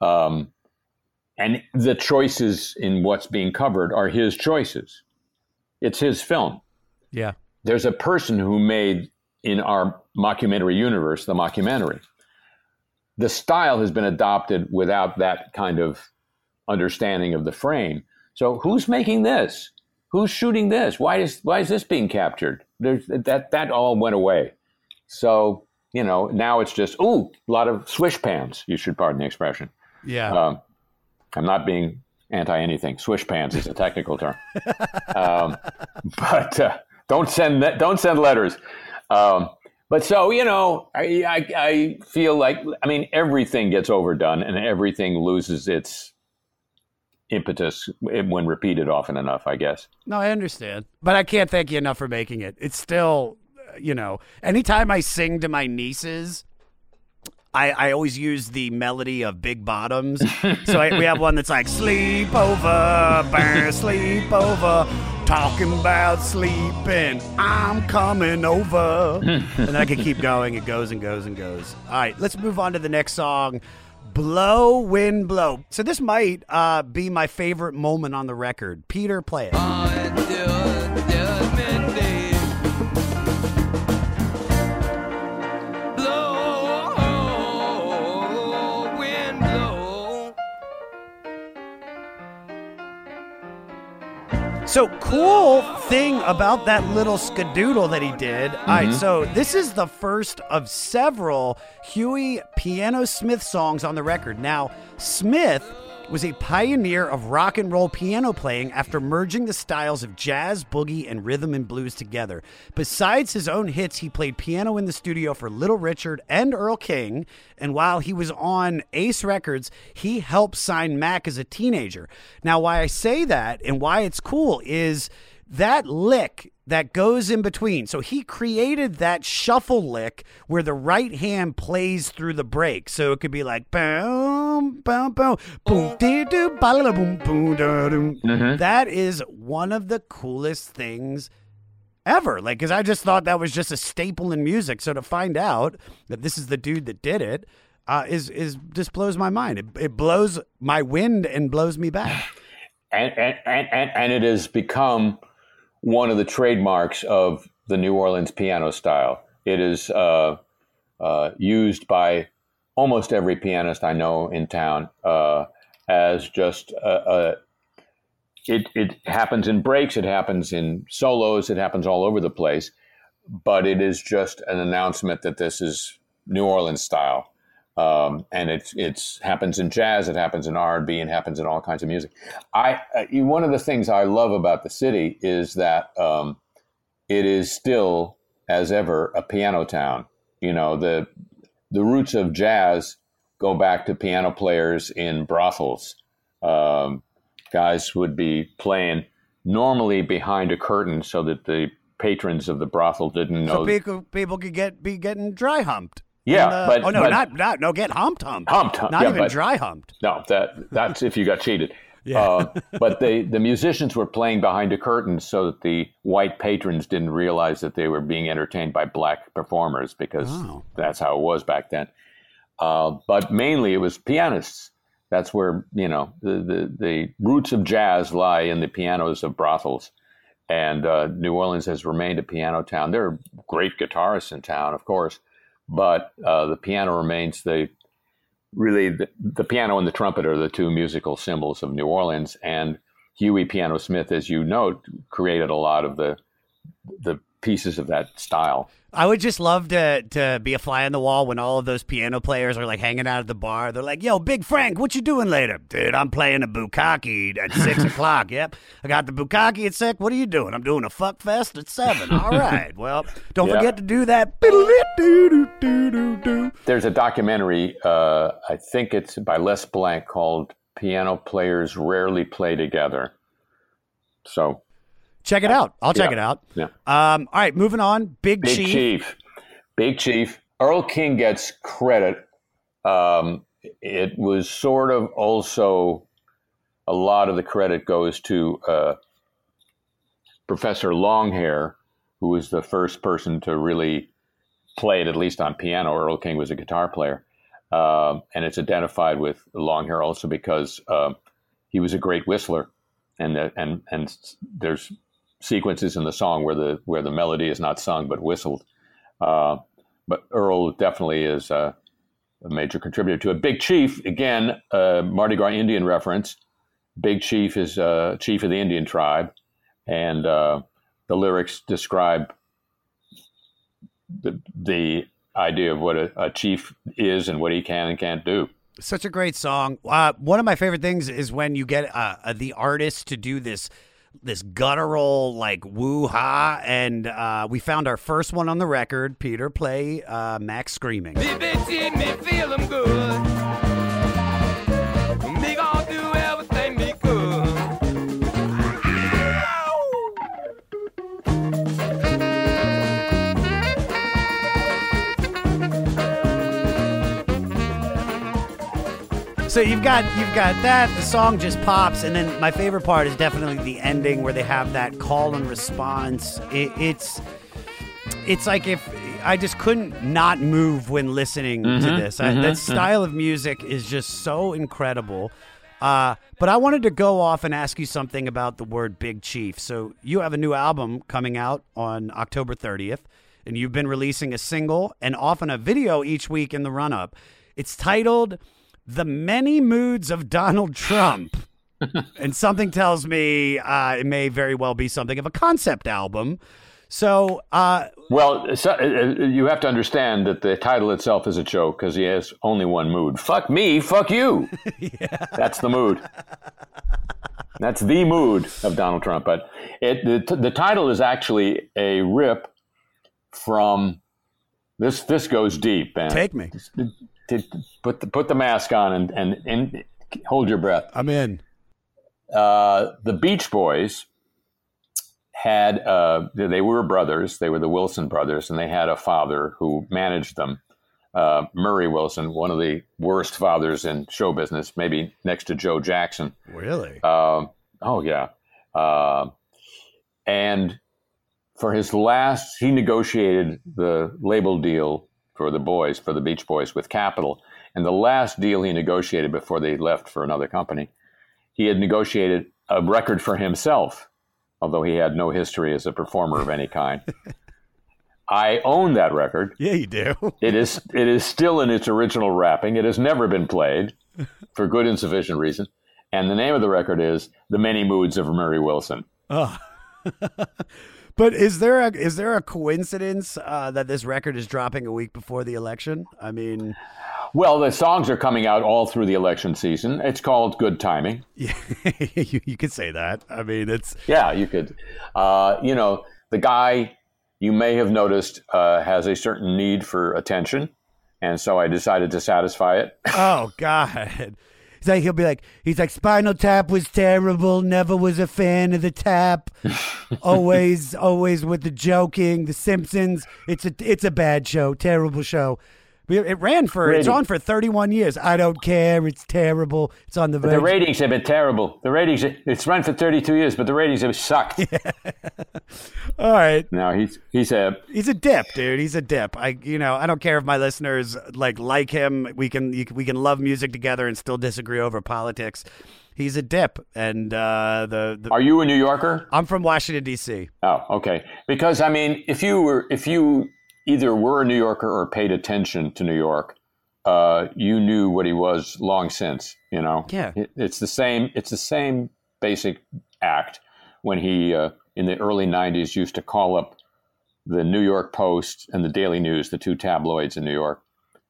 Um, and the choices in what's being covered are his choices. It's his film. Yeah. There's a person who made in our mockumentary universe the mockumentary. The style has been adopted without that kind of understanding of the frame. So who's making this? Who's shooting this? Why is why is this being captured? There's that that all went away. So you know now it's just ooh a lot of swish pans. You should pardon the expression. Yeah. Um, I'm not being anti anything. Swish pants is a technical term, [laughs] um, but uh, don't send don't send letters. Um, but so you know, I, I I feel like I mean everything gets overdone and everything loses its impetus when repeated often enough. I guess. No, I understand. But I can't thank you enough for making it. It's still, uh, you know, anytime I sing to my nieces, I, I always use the melody of Big Bottoms. so I, we have one that's like sleep over, burn, sleep over, talking about sleeping. I'm coming over. and then I can keep going. It goes and goes and goes. All right, let's move on to the next song. Blow, wind, blow. So this might uh, be my favorite moment on the record. Peter, play it. So cool thing about that little skadoodle that he did. All right, mm-hmm. so this is the first of several Huey Piano Smith songs on the record. Now, Smith was a pioneer of rock and roll piano playing after merging the styles of jazz, boogie, and rhythm and blues together. Besides his own hits, he played piano in the studio for Little Richard and Earl King. And while he was on Ace Records, he helped sign Mac as a teenager. Now, why I say that and why it's cool is that lick that goes in between. So he created that shuffle lick where the right hand plays through the break. So it could be like boom, boom, boom, boom, dee, doo, ba, boom, boom, da, doom. That is one of the coolest things ever. Like, because I just thought that was just a staple in music. So to find out that this is the dude that did it uh, is is just blows my mind. It, it blows my wind and blows me back. [sighs] and, and, and and it has become one of the trademarks of the New Orleans piano style. It is uh, uh, used by almost every pianist I know in town uh, as just a, a it, it happens in breaks, it happens in solos, it happens all over the place, but it is just an announcement that this is New Orleans style. Um, and it's it's happens in jazz, it happens in R and B, and happens in all kinds of music. I uh, one of the things I love about the city is that um, it is still, as ever, a piano town. You know the the roots of jazz go back to piano players in brothels. Um, guys would be playing normally behind a curtain so that the patrons of the brothel didn't know. So people people could get be getting dry humped. Yeah, And, uh, but- oh no, but- not not no, get humped humped. Humped, humped, Not yeah, even but- dry humped. No, that that's if you got cheated. [laughs] Yeah. Uh, but they [laughs] the musicians were playing behind a curtain so that the white patrons didn't realize that they were being entertained by black performers because Oh. that's how it was back then. Uh, but mainly it was pianists. That's where you know the, the the roots of jazz lie in the pianos of brothels, and uh, New Orleans has remained a piano town. There are great guitarists in town, of course, but uh, the piano remains the really the, the piano and the trumpet are the two musical symbols of New Orleans. And Huey Piano Smith, as you know, created a lot of the the pieces of that style. I would just love to to be a fly on the wall when all of those piano players are like hanging out at the bar. They're like, "Yo, Big Frank, what you doing later, dude? I'm playing a bukkake at [laughs] six o'clock. Yep, I got the bukkake at six. What are you doing? I'm doing a fuck fest at seven. All [laughs] right. Well, don't Yeah. forget to do that. There's a documentary, uh, I think it's by Les Blank called "Piano Players Rarely Play Together." So, Check it out. I'll check Yeah. it out. yeah. Um, all right, moving on. Big, Big Chief. Chief. Big Chief. Earl King gets credit. Um, it was sort of also a lot of the credit goes to uh, Professor Longhair, who was the first person to really play it, at least on piano. Earl King was a guitar player. Um, and it's identified with Longhair also because um, he was a great whistler. And, the, and, and there's sequences in the song where the where the melody is not sung but whistled. Uh, but Earl definitely is uh, a major contributor to it. Big Chief again, uh, Mardi Gras Indian reference. Big Chief is uh, chief of the Indian tribe, and uh, the lyrics describe the the idea of what a, a chief is and what he can and can't do. Such a great song. Uh, one of my favorite things is when you get uh, uh, the artist to do this this guttural like woo ha, and uh, we found our first one on the record. Peter play uh, Mac's screaming. So you've got you've got that. The song just pops, and then my favorite part is definitely the ending where they have that call and response. It, it's it's like if I just couldn't not move when listening to mm-hmm, this. I, mm-hmm, that mm-hmm. style of music is just so incredible. Uh, but I wanted to go off and ask you something about the word Big Chief. So you have a new album coming out on October 30th, and you've been releasing a single and often a video each week in the run up. It's titled The Many Moods of Donald Trump. [laughs] and something tells me uh, it may very well be something of a concept album. So, uh, Well, so, uh, uh, you have to understand that the title itself is a joke because he has only one mood. Fuck me, fuck you. [laughs] That's the mood. That's the mood of Donald Trump. But it, the, the title is actually a rip from this. This goes deep, man. take me. To- put the, put the mask on and, and, and hold your breath. I'm in. uh, the Beach Boys had uh, they were brothers. They were the Wilson brothers, and they had a father who managed them. Uh, Murray Wilson, one of the worst fathers in show business, maybe next to Joe Jackson. Really? Um, oh yeah, uh, and for his last, he negotiated the label deal for the boys for the Beach Boys with Capitol. and the last deal he negotiated before they left for another company, he had negotiated a record for himself, although he had no history as a performer of any kind. [laughs] I own that record. Yeah, you do. [laughs] It is it is still in its original wrapping. It has never been played for good and sufficient reason. And the name of the record is The Many Moods of Murray Wilson. Oh. [laughs] But is there a is there a coincidence uh, that this record is dropping a week before the election? I mean, Well, the songs are coming out all through the election season. It's called Good Timing. yeah, [laughs] you, you could say that. I mean, it's Yeah, you could. Uh, you know, the guy you may have noticed uh, has a certain need for attention, and so I decided to satisfy it. [laughs] oh god. He's like he'll be like he's like Spinal Tap was terrible. Never was a fan of the tap. [laughs] always, always with the joking. The Simpsons. It's a it's a bad show. Terrible show. It it ran for it's on for 31 years. I don't care. It's terrible. It's on the The ratings have been terrible. The ratings, it's run for 32 years, but the ratings have sucked. [laughs] All right. Now he's he's a He's a dip, dude. He's a dip. I, you know, I don't care if my listeners like like him. We can you, we can love music together and still disagree over politics. He's a dip, and uh, the, the Are you a New Yorker? I'm from Washington D.C. Oh, okay. Because I mean, if you were, if you either were a New Yorker or paid attention to New York, uh, you knew what he was long since. You know. Yeah. It, it's the same. It's the same basic act when he uh, in the early '90s used to call up the New York Post and the Daily News, the two tabloids in New York,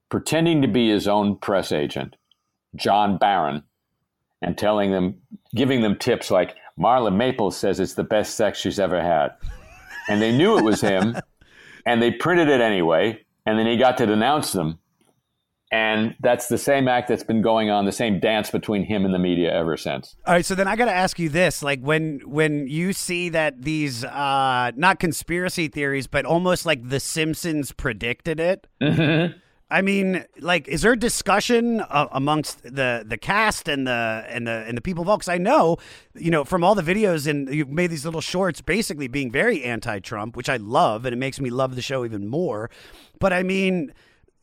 pretending to be his own press agent, John Barron, and telling them, giving them tips like Marla Maples says it's the best sex she's ever had. And they knew it was him, [laughs] and they printed it anyway, and then he got to denounce them. And that's the same act that's been going on, the same dance between him and the media ever since. All right, so then I got to ask you this: like when when you see that these uh, not conspiracy theories, but almost like The Simpsons predicted it. I mean, like, is there discussion uh, amongst the the cast and the and the and the people involved? Because I know, you know, from all the videos and you've made these little shorts, basically being very anti-Trump, which I love, and it makes me love the show even more. But I mean.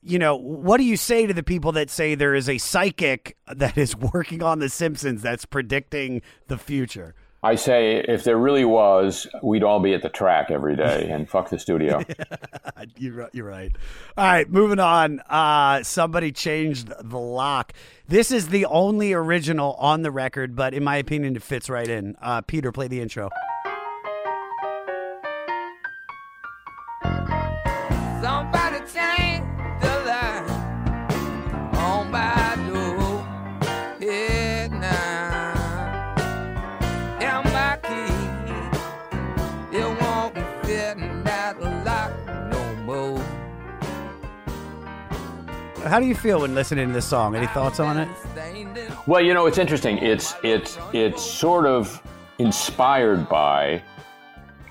You know, what do you say to the people that say there is a psychic that is [laughs] working on The Simpsons that's predicting the future? I say, if there really was, we'd all be at the track every day and [laughs] fuck the studio. [laughs] You're right. You're right. All right, moving on. Uh, somebody changed the lock. This is the only original on the record, but in my opinion, it fits right in. Uh, Peter, play the intro. How do you feel when listening to this song? Any thoughts on it? Well, you know, it's interesting. It's it's it's sort of inspired by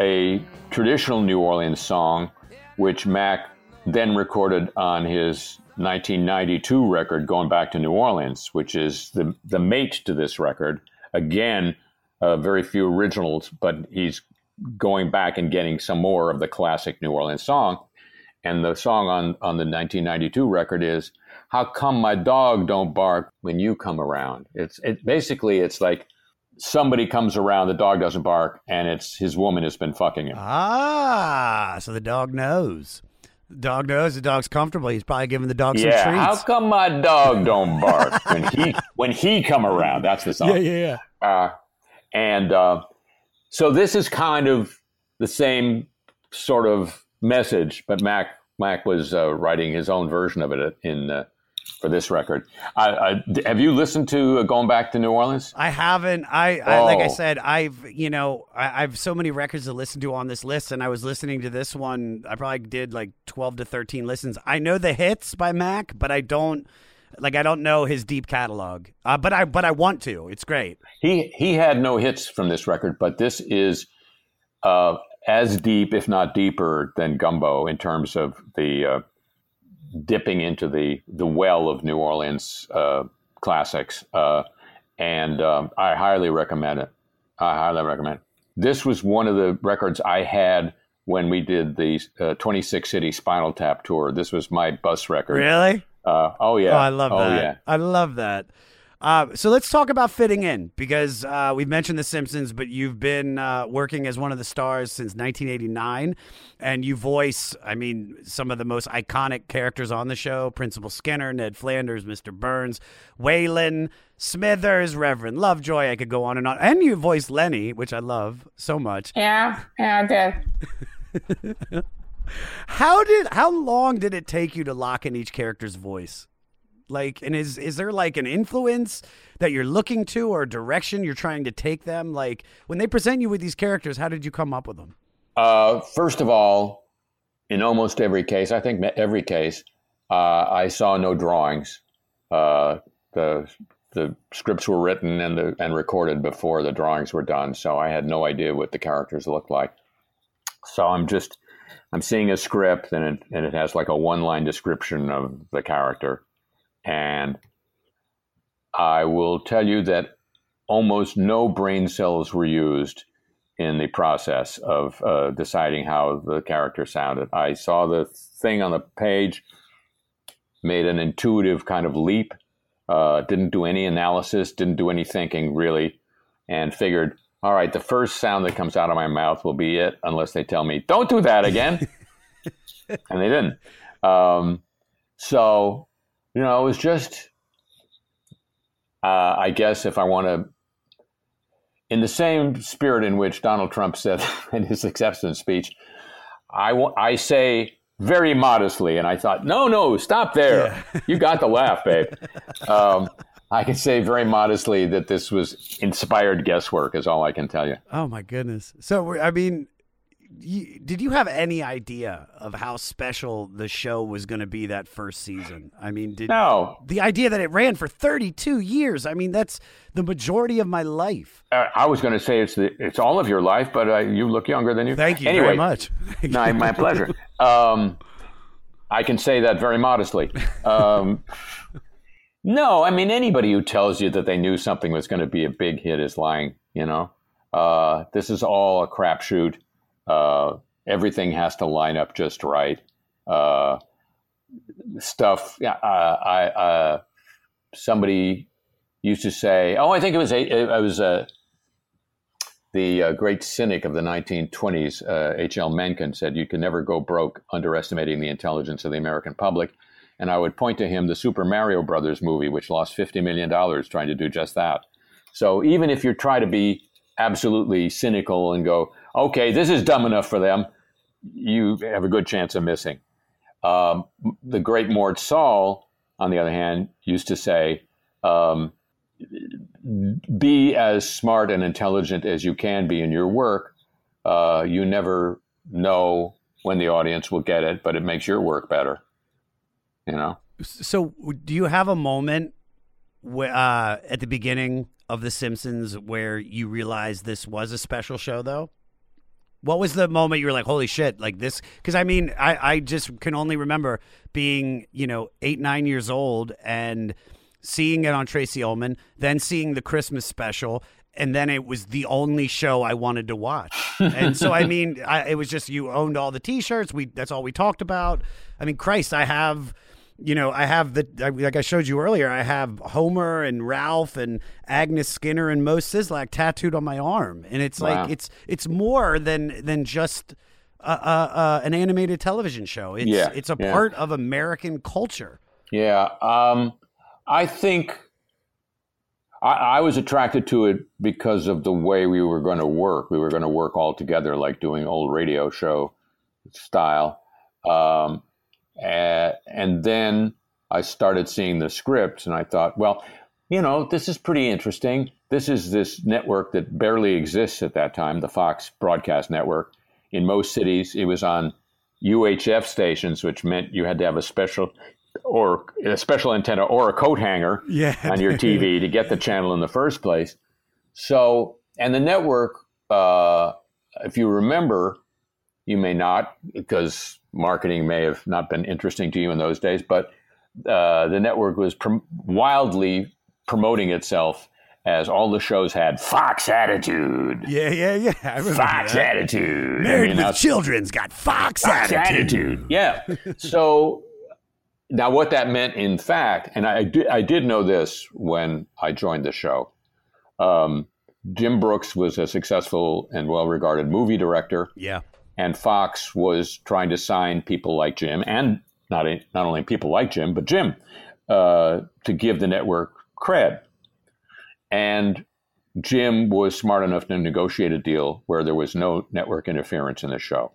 a traditional New Orleans song, which Mac then recorded on his 1992 record, going back to New Orleans, which is the the mate to this record. Again, uh, very few originals, but he's going back and getting some more of the classic New Orleans song. And the song on, on the 1992 record is "How Come My Dog Don't Bark When You Come Around." It's it basically it's like somebody comes around, the dog doesn't bark, and it's his woman has been fucking him. Ah, so the dog knows. The dog knows. The dog's comfortable. He's probably giving the dog yeah, some treats. how come my dog don't [laughs] bark when he when he come around? That's the song. yeah, yeah, yeah. Uh, and uh, so this is kind of the same sort of message, but Mac Mac was uh, writing his own version of it in uh, for this record. I, I, have you listened to uh, Going Back to New Orleans? I haven't. I, I like I Oh. said, I've you know I, I've so many records to listen to on this list, and I was listening to this one. I probably did like twelve to thirteen listens. I know the hits by Mac, but I don't like I don't know his deep catalog. Uh, but I but I want to. It's great. He he had no hits from this record, but this is uh, as deep, if not deeper, than Gumbo in terms of the uh, dipping into the the well of New Orleans uh, classics. Uh, and um, I highly recommend it. I highly recommend. It. This was one of the records I had when we did the uh, 26 City Spinal Tap tour. This was my bus record. Really? Uh, oh yeah. Oh, I love oh, that. yeah. I love that. Uh, so let's talk about fitting in because uh, we've mentioned The Simpsons, but you've been uh, working as one of the stars since 1989, and you voice, I mean, some of the most iconic characters on the show: Principal Skinner, Ned Flanders, Mr. Burns, Waylon, Smithers, Reverend Lovejoy. I could go on and on. And you voice Lenny, which I love so much. Yeah, yeah, I did. [laughs] How did how long did it take you to lock in each character's voice? Like, and is is there like an influence that you're looking to or direction you're trying to take them? Like, when they present you with these characters, how did you come up with them? Uh, first of all, in almost every case, I think every case, uh, I saw no drawings. Uh, the the scripts were written and the, and recorded before the drawings were done, so I had no idea what the characters looked like. So I'm just I'm seeing a script and it, and it has like a one line description of the character, and I will tell you that almost no brain cells were used in the process of uh, deciding how the character sounded. I saw the thing on the page, made an intuitive kind of leap, uh, didn't do any analysis, didn't do any thinking really, and figured, all right, the first sound that comes out of my mouth will be it, unless they tell me, don't do that again. [laughs] and they didn't. Um, so, you know, it was just, uh, I guess, if I want to in the same spirit in which Donald Trump said [laughs] in his acceptance speech, I, w- I say very modestly, and I thought, no, no, stop there. Yeah. [laughs] you got the laugh, babe. Um, I can say very modestly that this was inspired guesswork, is all I can tell you. Oh, my goodness. So, I mean, you, did you have any idea of how special the show was going to be that first season? I mean, did no. the idea that it ran for 32 years? I mean, that's the majority of my life. Uh, I was going to say it's the, it's all of your life, but uh, you look younger than you. Thank you anyway, very much. [laughs] no, my pleasure. Um, I can say that very modestly. Um, no, I mean anybody who tells you that they knew something was going to be a big hit is lying. You know, uh, this is all a crapshoot. Uh, everything has to line up just right. Uh, stuff. Yeah, uh, I uh, somebody used to say, "Oh, I think it was a, I was a." The uh, great cynic of the 1920s, H.L. Mencken, said, You can never go broke underestimating the intelligence of the American public. And I would point to him the Super Mario Brothers movie, which lost $50 million trying to do just that. So even if you try to be absolutely cynical and go, okay, this is dumb enough for them, you have a good chance of missing. Um, the great Mort Sahl, on the other hand, used to say, um, be as smart and intelligent as you can be in your work. Uh, you never know when the audience will get it, but it makes your work better. You know? So, do you have a moment uh, at the beginning of The Simpsons where you realized this was a special show, though? What was the moment you were like, holy shit, like this? Because I mean, I, I just can only remember being, you know, eight, nine years old and seeing it on Tracey Ullman, then seeing the Christmas special, and then it was the only show I wanted to watch. [laughs] and so, I mean, I, it was just you owned all the T-shirts. We that's all we talked about. I mean, Christ, I have you know, I have the like I showed you earlier. I have Homer and Ralph and Agnes Skinner and Moe Szyslak tattooed on my arm, and it's wow. like it's it's more than than just a, a, an animated television show. It's yeah, it's a yeah. part of American culture. Yeah, um, I think I, I, was attracted to it because of the way we were going to work. We were going to work all together, like doing old radio show style. Um, uh, and then I started seeing the scripts and I thought, well, you know, this is pretty interesting. This is this network that barely exists at that time, the Fox Broadcast Network. In most cities, it was on UHF stations, which meant you had to have a special or a special antenna or a coat hanger yeah. on your [laughs] TV to get the channel in the first place. So, and the network, uh, if you remember, you may not because marketing may have not been interesting to you in those days, but uh, the network was prom- wildly promoting itself as all the shows had Fox attitude. Yeah, yeah, yeah. Fox that. attitude. Married I mean, with Children's got Fox, Fox attitude. attitude. Yeah. [laughs] so now, what that meant, in fact, and I, did, I did know this when I joined the show. Um, Jim Brooks was a successful and well regarded movie director. Yeah. And Fox was trying to sign people like Jim, and not, not only people like Jim, but Jim, uh, to give the network cred. And Jim was smart enough to negotiate a deal where there was no network interference in the show.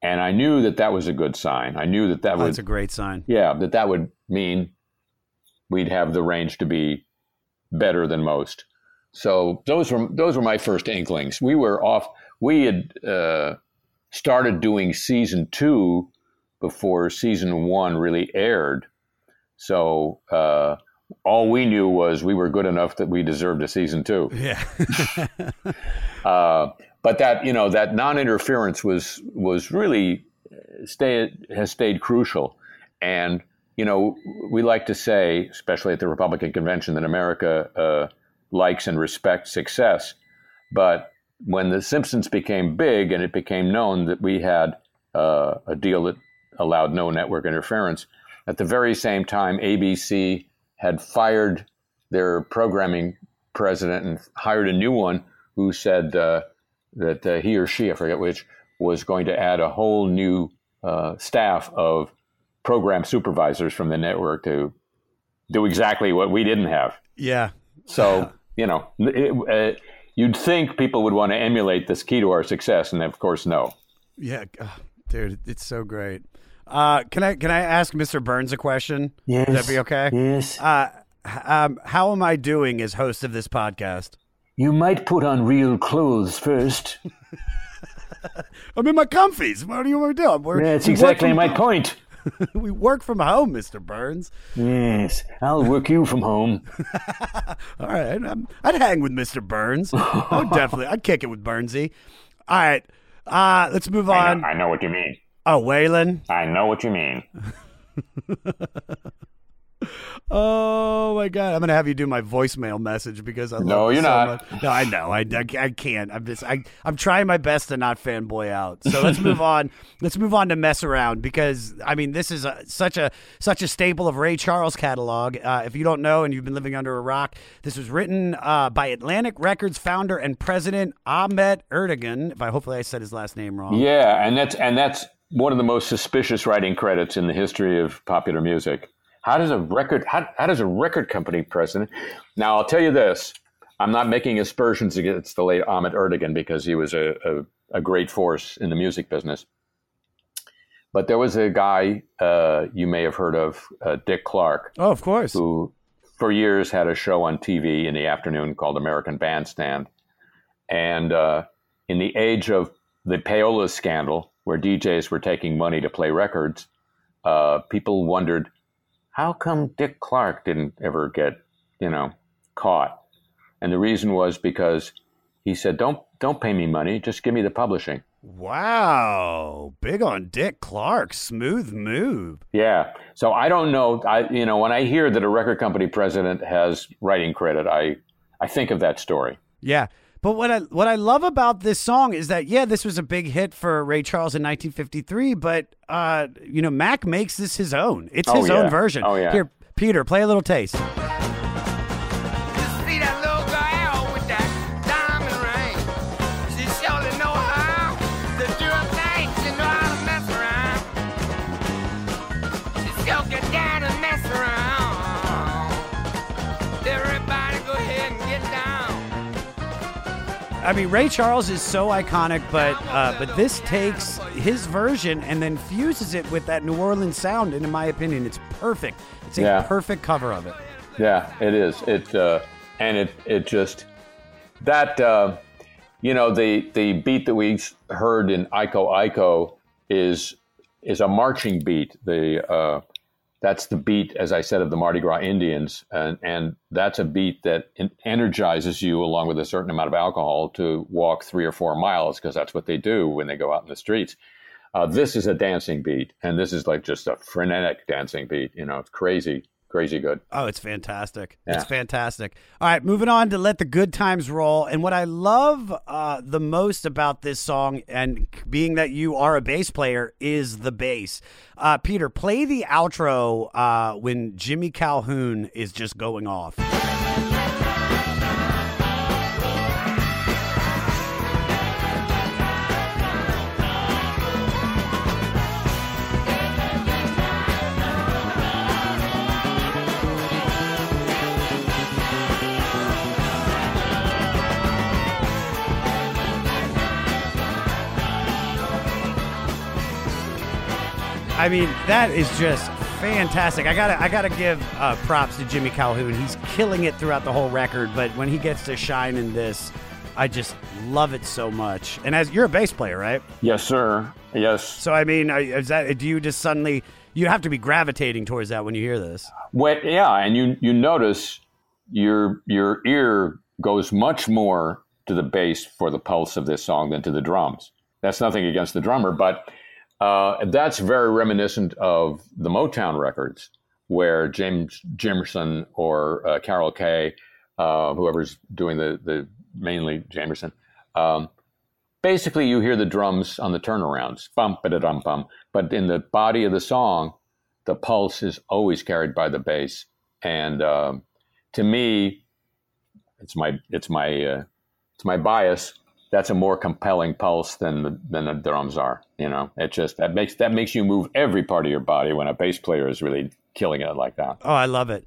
And I knew that that was a good sign. I knew that that Oh, would that's a great sign. yeah, that that would mean we'd have the range to be better than most. So those were those were my first inklings. We were off. We had uh, started doing season two before season one really aired. So uh, all we knew was we were good enough that we deserved a season two. Yeah. [laughs] Uh, but that you know that non-interference was was really stay has stayed crucial, and you know we like to say, especially at the Republican convention, that America uh, likes and respects success. But when the Simpsons became big and it became known that we had uh, a deal that allowed no network interference, at the very same time, ABC had fired their programming president and hired a new one who said uh, that uh, he or she, I forget which, was going to add a whole new uh, staff of program supervisors from the network to do exactly what we didn't have. yeah. So, you know, it, uh, you'd think people would want to emulate this key to our success, and of course, no. Yeah. Oh, dude, it's so great. Uh, can I can I ask Mr. Burns a question? Yes. Would that be okay? Yes. Uh, um, how am I doing as host of this podcast? You might put on real clothes first. [laughs] I'm in my comfies. What do you want to do? We're, That's we work exactly from my [laughs] point. [laughs] we work from home, Mr. Burns. Yes, I'll work you from home. [laughs] All right, I'm, I'd hang with Mr. Burns. I would [laughs] definitely. I'd kick it with Burnsy. All right, uh, let's move on. I know what you mean. Oh, Waylon. I know what you mean. Oh my God, I'm gonna have you do my voicemail message because I love No, you're so not. much. No, I know. I, I, I can't. I'm just. I, I'm trying my best to not fanboy out. So let's move on. [laughs] Let's move on to mess around because I mean this is a, such a such a staple of Ray Charles catalog. Uh, if you don't know and you've been living under a rock, this was written uh, by Atlantic Records founder and president Ahmet Ertegun. If I hopefully I said his last name wrong. Yeah, and that's and that's one of the most suspicious writing credits in the history of popular music. How does a record how, how does a record company president? Now I'll tell you this: I'm not making aspersions against the late Ahmet Ertegun because he was a, a, a great force in the music business. But there was a guy uh, you may have heard of, uh, Dick Clark, Oh, of course. who for years had a show on TV in the afternoon called American Bandstand. And uh, in the age of the payola scandal, where DJs were taking money to play records, uh, people wondered, how come Dick Clark didn't ever get, you know, caught? And the reason was because he said, "Don't don't pay me money, just give me the publishing." Wow, big on Dick Clark. Smooth move. Yeah. So I don't know. I you know when I hear that a record company president has writing credit, I I think of that story. Yeah. But what I what I love about this song is that yeah, this was a big hit for Ray Charles in 1953, but uh, you know, Mac makes this his own. It's Oh, his own version. Oh, yeah. Here, Peter, play a little taste. I mean, Ray Charles is so iconic, but uh, but this takes his version and then fuses it with that New Orleans sound, and in my opinion, it's perfect. It's a Yeah. perfect cover of it. Yeah, it is. It uh, and it it just that uh, you know the the beat that we heard in Iko Iko is is a marching beat. The uh, that's the beat, as I said, of the Mardi Gras Indians, and and that's a beat that energizes you along with a certain amount of alcohol to walk three or four miles because that's what they do when they go out in the streets. Uh, this is a dancing beat, and this is like just a frenetic dancing beat. You know, it's crazy. Crazy good. Oh, it's fantastic. Yeah. It's fantastic. All right, moving on to Let the Good Times Roll. And what I love uh, the most about this song, and being that you are a bass player, is the bass. Uh, Peter, play the outro uh, when Jimmy Calhoun is just going off. I mean, that is just fantastic. I gotta, I gotta give uh, props to Jimmy Calhoun. He's killing it throughout the whole record, but when he gets to shine in this, I just love it so much. And as you're a bass player, right? Yes, sir. Yes. So I mean, is that do you just suddenly you have to be gravitating towards that when you hear this? Well, yeah, and you you notice your your ear goes much more to the bass for the pulse of this song than to the drums. That's nothing against the drummer, but uh, that's very reminiscent of the Motown records, where James Jamerson or uh, Carol Kaye, uh, whoever's doing the the mainly Jamerson. Um, basically, you hear the drums on the turnarounds, bum ba dum bum, but in the body of the song, the pulse is always carried by the bass. And um, to me, it's my it's my uh, it's my bias. That's a more compelling pulse than the, than the drums are. You know, it just that makes that makes you move every part of your body when a bass player is really killing it like that. Oh, I love it.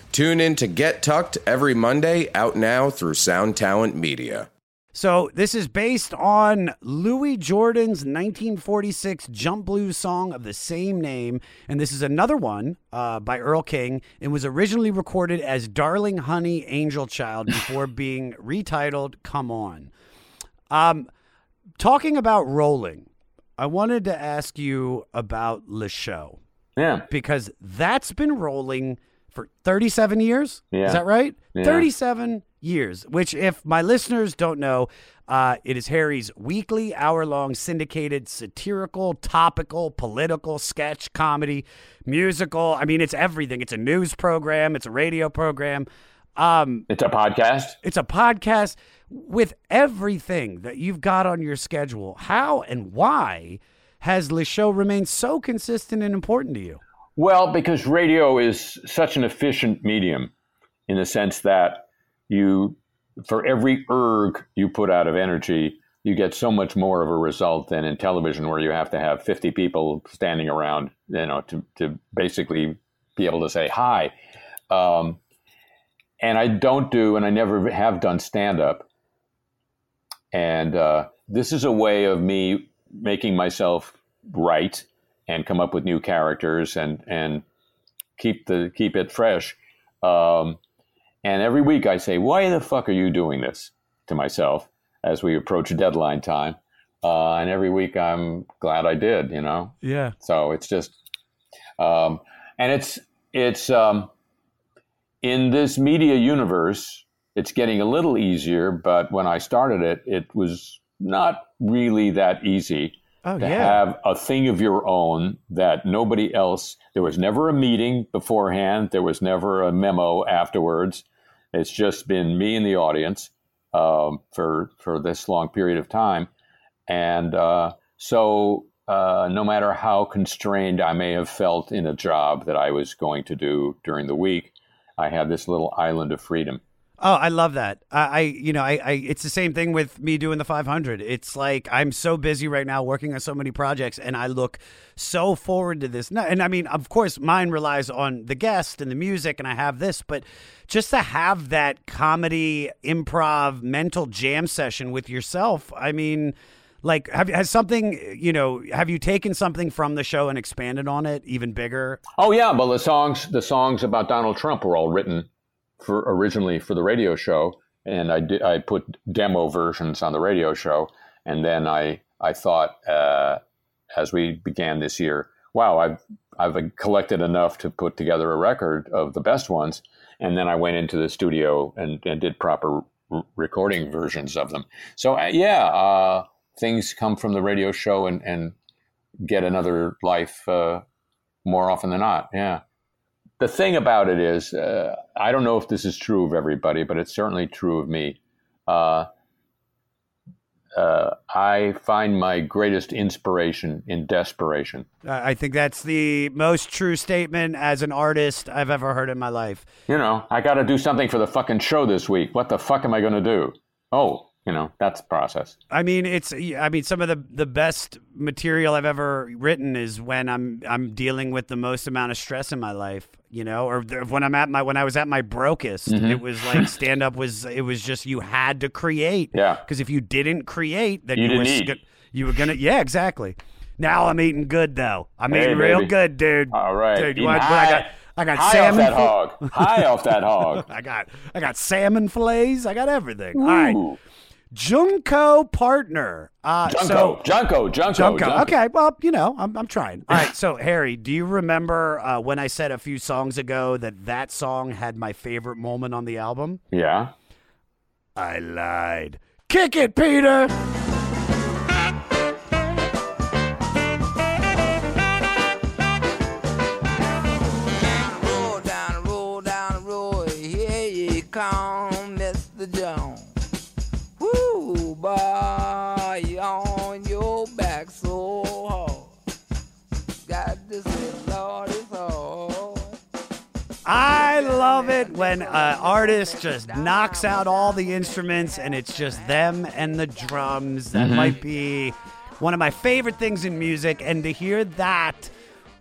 Tune in to Get Tucked every Monday, out now through Sound Talent Media. So this is based on Louis Jordan's 1946 jump blues song of the same name, and this is another one uh, by Earl King. It was originally recorded as "Darling Honey Angel Child" before [laughs] being retitled "Come On." Um, talking about rolling, I wanted to ask you about Le Show Yeah. because that's been rolling for 37 years. Yeah. Is that right? Yeah. 37 years, which, if my listeners don't know, uh, it is Harry's weekly hour long syndicated satirical, topical, political sketch comedy, musical. I mean, it's everything. It's a news program, it's a radio program. Um, It's a podcast. it's a podcast with everything that you've got on your schedule. How and why has Le Show remained so consistent and important to you? Well, because radio is such an efficient medium in the sense that you, for every erg you put out of energy, you get so much more of a result than in television where you have to have 50 people standing around, you know, to, to basically be able to say hi. Um, and I don't do, and I never have done stand up. And uh, this is a way of me making myself right and come up with new characters and and keep the keep it fresh. Um, and every week I say, "Why the fuck are you doing this?" to myself as we approach deadline time. Uh, and every week I'm glad I did. You know. Yeah. So it's just, um, and it's it's um, in this media universe. It's getting a little easier, but when I started it, it was not really that easy Oh, to yeah. have a thing of your own that nobody else. There was never a meeting beforehand. There was never a memo afterwards. It's just been me and the audience um, for for this long period of time, and uh, so uh, no matter how constrained I may have felt in a job that I was going to do during the week, I had this little island of freedom. Oh, I love that. I, I you know, I, I, it's the same thing with me doing the 500. It's like I'm so busy right now working on so many projects, and I look so forward to this. And I mean, of course, mine relies on the guest and the music, and I have this, but just to have that comedy, improv, mental jam session with yourself. I mean, like, have has something, you know, have you taken something from the show and expanded on it even bigger? Oh yeah, well the songs the songs about Donald Trump were all written for originally for the radio show, and I did I put demo versions on the radio show, and then I I thought uh, as we began this year, wow, I've I've collected enough to put together a record of the best ones, and then I went into the studio and, and did proper r- recording versions of them. So uh, yeah, uh, things come from the radio show and and get another life uh, more often than not. Yeah the thing about it is, uh, I don't know if this is true of everybody, but it's certainly true of me. Uh, uh, I find my greatest inspiration in desperation. I think that's the most true statement as an artist I've ever heard in my life. You know, I got to do something for the fucking show this week. What the fuck am I going to do? Oh, you know that's process i mean it's i mean some of the the best material i've ever written is when i'm i'm dealing with the most amount of stress in my life you know or when i'm at my when i was at my brokest mm-hmm. it was like [laughs] stand up was it was just you had to create yeah because if you didn't create then you, you were eat. you were gonna yeah exactly now i'm eating good though i'm hey, eating baby. real good dude all right dude you want, I got I got High salmon. off that hog. High off that [laughs] hog. I got I got salmon fillets. I got everything. Ooh. All right. Junko partner. Uh, Junko, so, Junko, Junko, Junko. Okay, well, you know, I'm, I'm trying. All right, so Harry, do you remember uh, when I said a few songs ago that that song had my favorite moment on the album? Yeah. I lied. Kick it, Peter. I love it when an artist just knocks out all the instruments and it's just them and the drums. That Mhm. might be one of my favorite things in music. And to hear that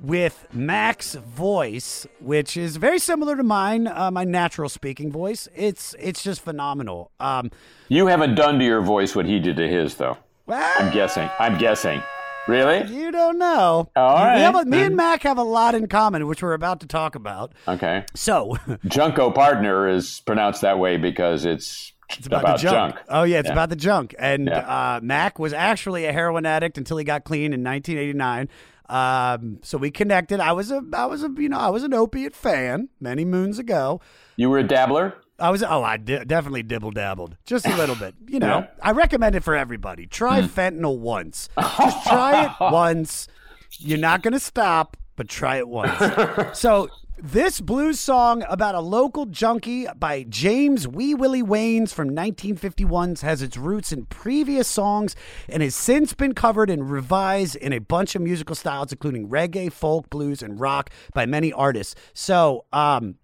with Mac's voice, which is very similar to mine, uh, my natural speaking voice, it's it's just phenomenal. Um, You haven't done to your voice what he did to his, though. I'm guessing. I'm guessing. Really? You don't know. All right. We have a- me and Mac have a lot in common, which we're about to talk about. Okay. So, [laughs] Junko partner is pronounced that way because it's, It's about, the junk. Oh yeah, it's Yeah. about the junk. And Yeah. uh, Mac was actually a heroin addict until he got clean in 1989. Um, so we connected. I was a, I was a, you know, I was an opiate fan many moons ago. You were a dabbler? I was, oh, I di- definitely dibble dabbled just a little bit. You [laughs] know, Yeah. I recommend it for everybody. Try Hmm. fentanyl once. [laughs] Just try it once. You're not going to stop, but try it once. [laughs] so this blues song about a local junkie by James Wee Willie Waynes from 1951 has its roots in previous songs and has since been covered and revised in a bunch of musical styles, including reggae, folk, blues, and rock by many artists. So, um,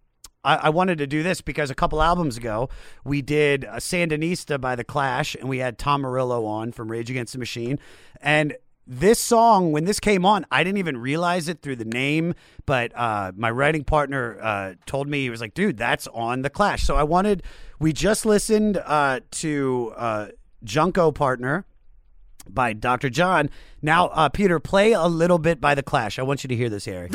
I, I wanted to do this because a couple albums ago we did a Sandinista by The Clash, and we had Tom Morello on from Rage Against the Machine, and this song when this came on i didn't even realize it through the name but uh, my writing partner uh, told me he was like dude that's on the clash. So i wanted we just listened uh, to uh, junko partner by dr john. Now uh, peter play a little bit by the clash. I want you to hear this harry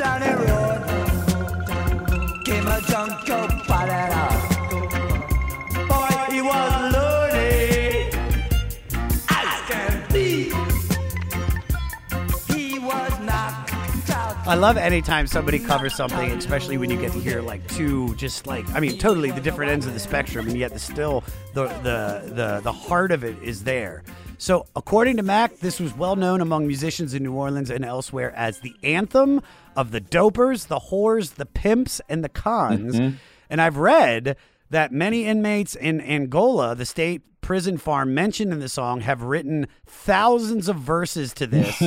I love anytime somebody covers something, especially when you get to hear like two, just like I mean, totally the different ends of the spectrum, and yet the still the the the the heart of it is there. So, according to Mac, this was well known among musicians in New Orleans and elsewhere as the anthem of the dopers, the whores, the pimps, and the cons. Mhm. And I've read that many inmates in Angola, the state prison farm mentioned in the song, have written thousands of verses to this,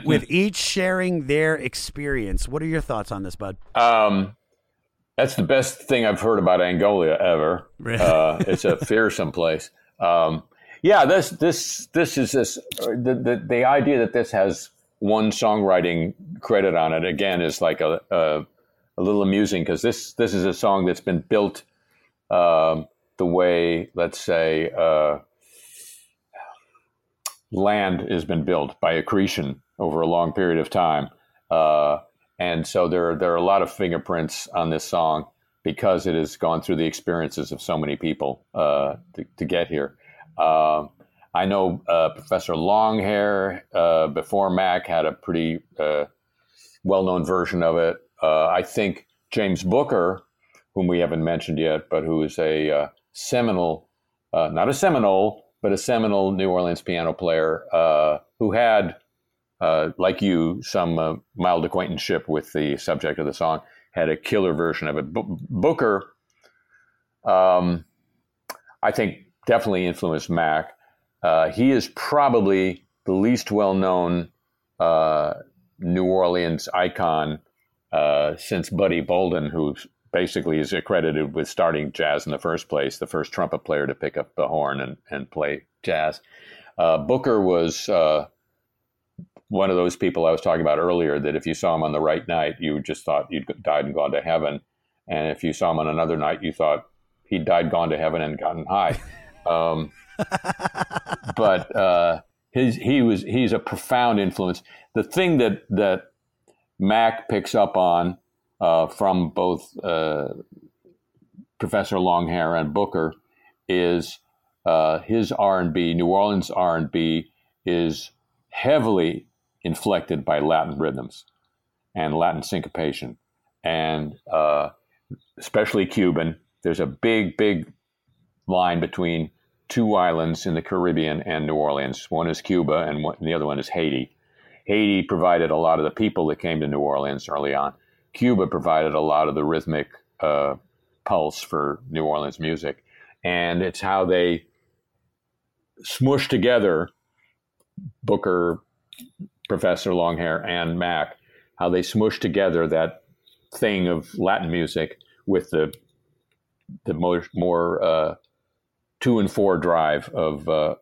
[laughs] with each sharing their experience. What are your thoughts on this, Bud? Um, That's the best thing I've heard about Angola ever. Uh, it's a [laughs] fearsome place. Um, yeah, this this this is this the, the the idea that this has one songwriting credit on it again is like a a, a little amusing because this this is a song that's been built um, the way let's say uh, land has been built by accretion over a long period of time. Uh, and so there, there are a lot of fingerprints on this song because it has gone through the experiences of so many people uh, to, to, get here. Uh, I know uh, Professor Longhair uh, before Mac had a pretty uh, well-known version of it. I think James Booker, whom we haven't mentioned yet, but who is a seminal, not a Seminole, but a seminal New Orleans piano player who had uh, like you, some uh, mild acquaintanceship with the subject of the song, had a killer version of it. B- Booker, um, I think, definitely influenced Mac. Uh, he is probably the least well known uh, New Orleans icon uh, since Buddy Bolden, who basically is accredited with starting jazz in the first place, the first trumpet player to pick up the horn and, and play jazz. Uh, Booker was one of those people I was talking about earlier that if you saw him on the right night, you just thought you'd died and gone to heaven. And if you saw him on another night, you thought he'd died, gone to heaven, and gotten high. [laughs] Um, but uh, his, he was he's a profound influence. The thing that that Mac picks up on uh, from both uh, Professor Longhair and Booker is uh, his R and B. New Orleans R and B is heavily inflected by Latin rhythms and Latin syncopation, and uh, especially Cuban. There's a big, big line between two islands in the Caribbean and New Orleans. One is Cuba, and, one, and the other one is Haiti. Haiti provided a lot of the people that came to New Orleans early on. Cuba provided a lot of the rhythmic uh, pulse for New Orleans music, and it's how they smush together Booker, Professor Longhair and Mac, how they smush together that thing of Latin music with the the more, more uh, two and four drive of uh,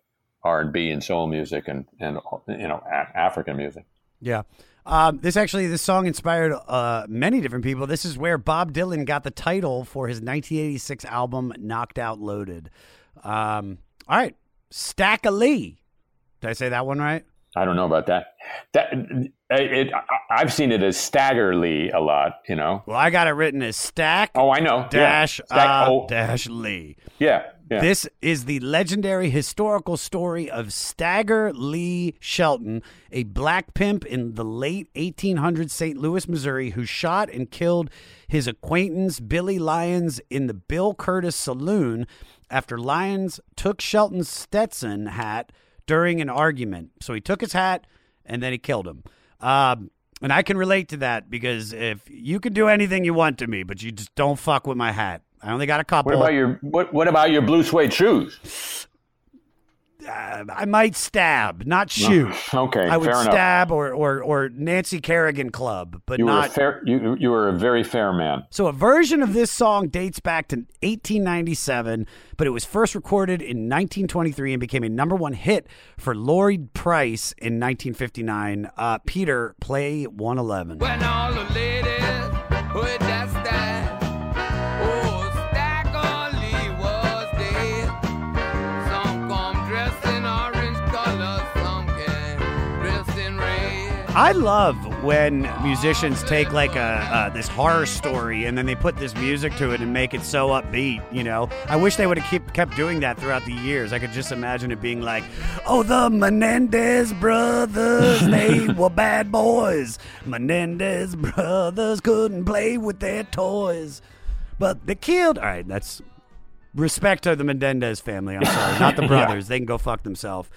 R and B and soul music and and you know a- African music. Yeah. Um, this actually, this song inspired uh, many different people. This is where Bob Dylan got the title for his 1986 album, Knocked Out Loaded. Um, all right, Stack of Lee. Did I say that one right? I don't know about that. That it, I, have seen it as staggerly a lot. You know. Well, I got it written as stack. Oh, I know. Dash yeah. Stack, uh, oh. dash Lee. Yeah, This is the legendary historical story of Stagger Lee Shelton, a black pimp in the late 1800s St. Louis, Missouri, who shot and killed his acquaintance Billy Lyons in the Bill Curtis Saloon after Lyons took Shelton's Stetson hat during an argument. So he took his hat and then he killed him. Um, and I can relate to that because if you can do anything you want to me, but you just don't fuck with my hat. I only got a couple. What about your what? What about your blue suede shoes? uh, I might stab, not shoot. okay, I would fair stab or, or or Nancy Kerrigan club, but you not. Were a fair, you you were a very fair man. So a version of this song dates back to 1897, but it was first recorded in 1923 and became a number one hit for Lloyd Price in 1959. Uh, Peter, play 111. I love when musicians take like a uh, this horror story and then they put this music to it and make it so upbeat. You know, I wish they would have keep, kept doing that throughout the years. I could just imagine it being like, "Oh, the Menendez brothers, they [laughs] were bad boys. Menendez brothers couldn't play with their toys, but they killed." All right, that's respect to the Menendez family. I'm sorry, not the [laughs] Yeah. brothers. They can go fuck themselves.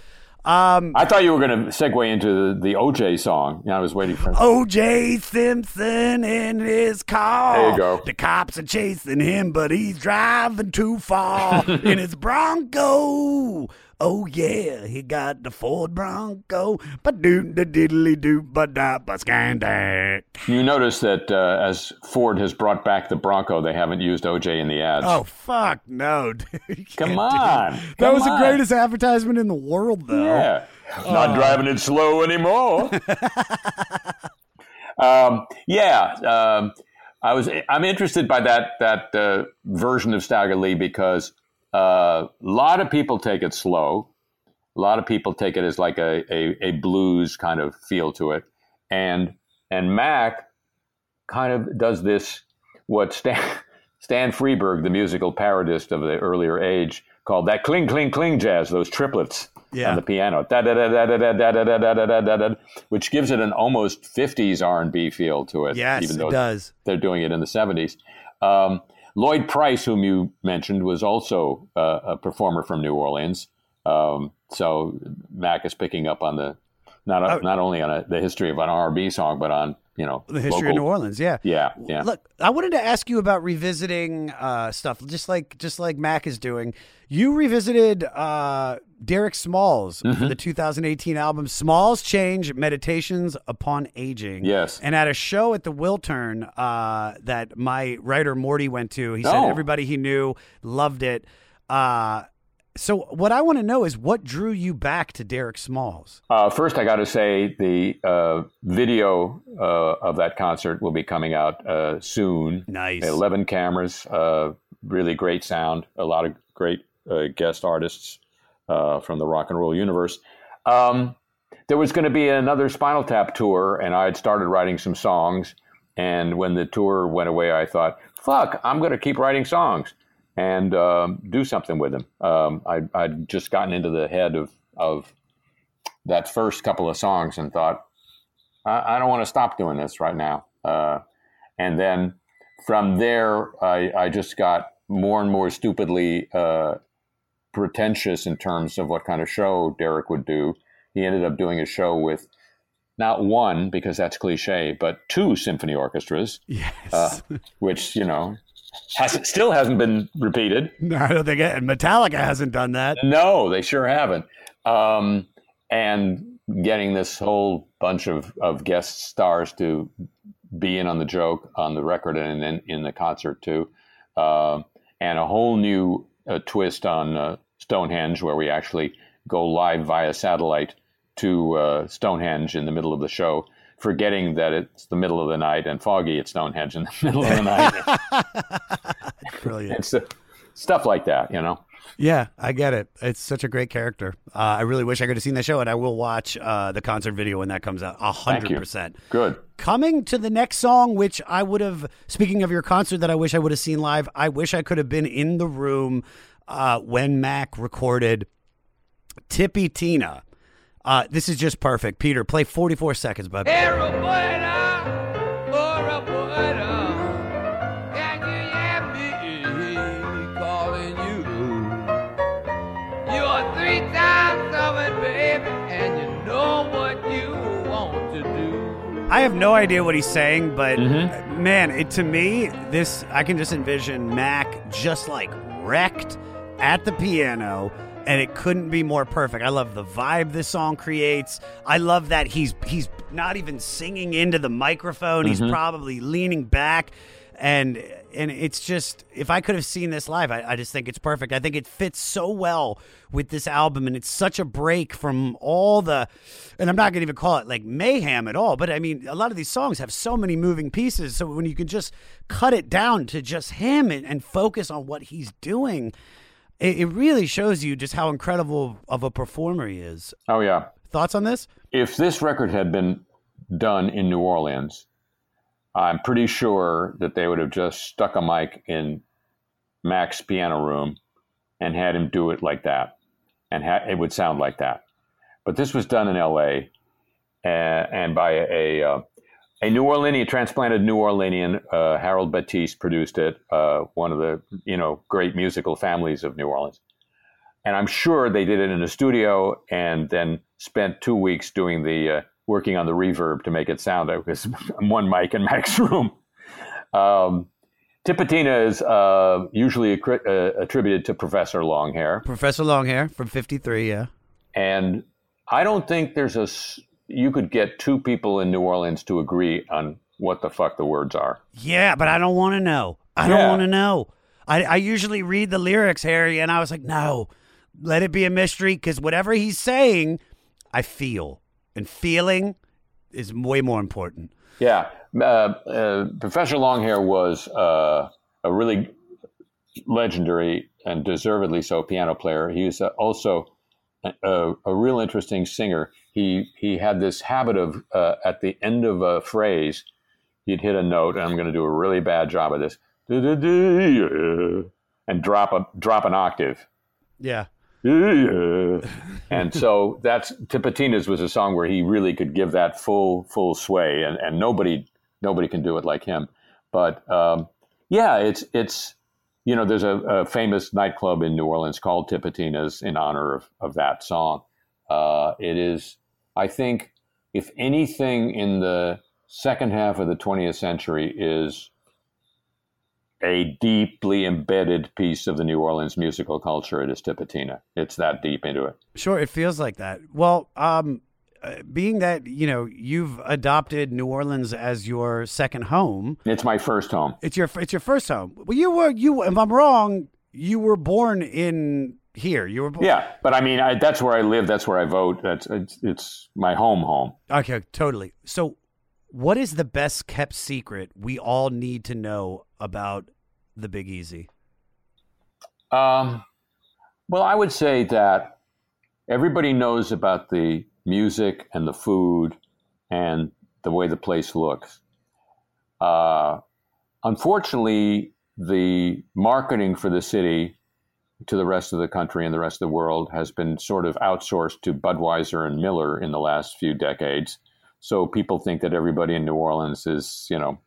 Um, I thought you were going to segue into the, the OJ song. Yeah, I was waiting for. O.J. Simpson in his car. There you go. The cops are chasing him, but he's driving too far [laughs] in his Bronco. Oh yeah, he got the Ford Bronco, but doo da diddly doo ba da ba scandac. You notice that uh, as Ford has brought back the Bronco, they haven't used OJ in the ads. Oh fuck no, [laughs] dude. Come on, That come was the greatest advertisement in the world, though. Yeah. Not driving it slow anymore. [laughs] [laughs] um, yeah. Um, I was. I'm interested by that that uh, version of Stagger Lee because uh, a lot of people take it slow. A lot of people take it as like a, a, a blues kind of feel to it, and and Mac kind of does this what Stan, Stan Freberg, the musical parodist of the earlier age, called that cling cling cling jazz, those triplets Yeah. on the piano, da da da da da da da da da da da da da which gives it an almost '50s R&B feel to it. Yes, even it though does. They're doing it in the '70s. Um, Lloyd Price, whom you mentioned, was also uh, a performer from New Orleans. Um, so Mac is picking up on the not Oh. not only on a, the history of an R&B song, but on you know The history local- of New Orleans, yeah. Yeah, yeah. Look, I wanted to ask you about revisiting uh, stuff, just like just like Mac is doing. You revisited uh, Derek Smalls Mm-hmm. for the 2018 album Smalls Change Meditations Upon Aging. Yes. And at a show at the Wiltern uh, that my writer Morty went to, he said Oh. everybody he knew loved it. Uh, so what I want to know is what drew you back to Derek Smalls? Uh, first, I got to say the uh, video uh, of that concert will be coming out uh, soon. Nice. 11 cameras, uh, really great sound, a lot of great uh, guest artists uh, from the rock and roll universe. Um, there was going to be another Spinal Tap tour, and I had started writing some songs. And when the tour went away, I thought, fuck, I'm going to keep writing songs and um, do something with them. Um, I, I'd just gotten into the head of, of that first couple of songs and thought, I, I don't want to stop doing this right now. Uh, and then from there, I, I just got more and more stupidly uh, pretentious in terms of what kind of show Derek would do. He ended up doing a show with not one, because that's cliche, but two symphony orchestras, Yes. uh, which, you know, has, still hasn't been repeated. [laughs] no, I don't think it, Metallica hasn't done that. No, they sure haven't. Um, and getting this whole bunch of, of guest stars to be in on the joke on the record and in, in the concert too. Uh, and a whole new uh, twist on uh, Stonehenge where we actually go live via satellite to uh, Stonehenge in the middle of the show, forgetting that it's the middle of the night and foggy at Stonehenge in the [laughs] middle of the night. [laughs] Brilliant. it's uh, stuff like that, you know. Yeah, I get it. It's such a great character. Uh, I really wish I could have seen that show, and I will watch uh, the concert video when that comes out. A hundred percent. Good. Coming to the next song, which I would have. Speaking of your concert, that I wish I would have seen live. I wish I could have been in the room uh, when Mac recorded Tipitina. Uh, this is just perfect. Peter, play forty-four seconds, bud. calling you. You're three times over, baby, and you know what you want to do. I have no idea what he's saying, but Mm-hmm. man, it to me, this I can just envision Mac just like wrecked at the piano, and it couldn't be more perfect. I love the vibe this song creates. I love that he's he's not even singing into the microphone. He's Mhm. probably leaning back. And and it's just if I could have seen this live, I, I just think it's perfect. I think it fits so well with this album, and it's such a break from all the. And I'm not going to even call it like mayhem at all, but I mean, a lot of these songs have so many moving pieces. So when you can just cut it down to just him and, and focus on what he's doing, it, it really shows you just how incredible of a performer he is. Oh, yeah. Thoughts on this? if this record had been done in New Orleans, I'm pretty sure that they would have just stuck a mic in Mac's piano room and had him do it like that, and ha- it would sound like that. But this was done in L.A. and, and by a uh, a New Orleanian, transplanted New Orleanian, uh, Harold Batiste produced it. Uh, one of the you know great musical families of New Orleans and I'm sure they did it in a studio and then spent two weeks doing the uh, working on the reverb to make it sound like it was [laughs] one mic in Mac's [laughs] room. Um, Tipitina is uh, usually accri- uh, attributed to Professor Longhair, Professor Longhair from 53, yeah. and I don't think there's a. You could get two people in New Orleans to agree on what the fuck the words are. Yeah, but I don't want to know. I don't want to know. I, I usually read the lyrics, Harry, and I was like, no, let it be a mystery because whatever he's saying, I feel. And feeling is way more important. Yeah, uh, uh, Professor Longhair was uh, a really legendary and deservedly so piano player. He was uh, also a, a, a real interesting singer. He he had this habit of uh, at the end of a phrase, he'd hit a note, and I'm going to do a really bad job of this, and drop a drop an octave. Yeah. and so that's Tipitina's was a song where he really could give that full full sway, and, and nobody nobody can do it like him. But um, yeah, it's it's you know there's a, a famous nightclub in New Orleans called Tipitina's in honor of of that song. Uh, it is, I think, if anything in the second half of the 20th century is a deeply embedded piece of the New Orleans musical culture, it is Tipitina. It's that deep into it. Sure, it feels like that. Well, um, uh, being that you know you've adopted New Orleans as your second home, It's my first home. it's your it's your first home. Well, you were you. If I'm wrong, you were born in here. You were born. Yeah, but I mean, I, that's where I live. That's where I vote. That's it's, it's my home home. Okay, totally. So, what is the best kept secret we all need to know about the Big Easy? Um, well, I would say that everybody knows about the music and the food and the way the place looks. Uh, unfortunately, the marketing for the city to the rest of the country and the rest of the world has been sort of outsourced to Budweiser and Miller in the last few decades. So people think that everybody in New Orleans is, you know,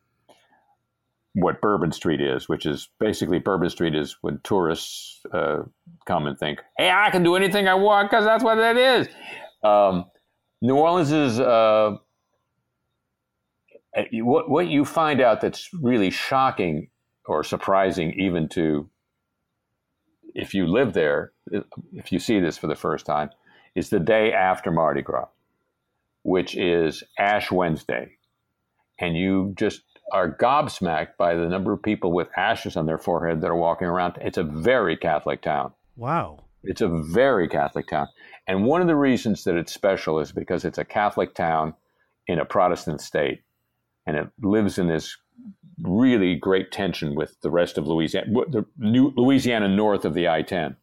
what Bourbon Street is, which is basically Bourbon Street is when tourists uh, come and think, "Hey, I can do anything I want because that's what it is." Um, New Orleans is uh, uh, what what you find out that's really shocking or surprising, even to if you live there, if you see this for the first time, is the day after Mardi Gras, which is Ash Wednesday, and you just are gobsmacked by the number of people with ashes on their forehead that are walking around. It's a very Catholic town. Wow. It's a very Catholic town. And one of the reasons that it's special is because it's a Catholic town in a Protestant state. And it lives in this really great tension with the rest of Louisiana, the new Louisiana north of the I 10,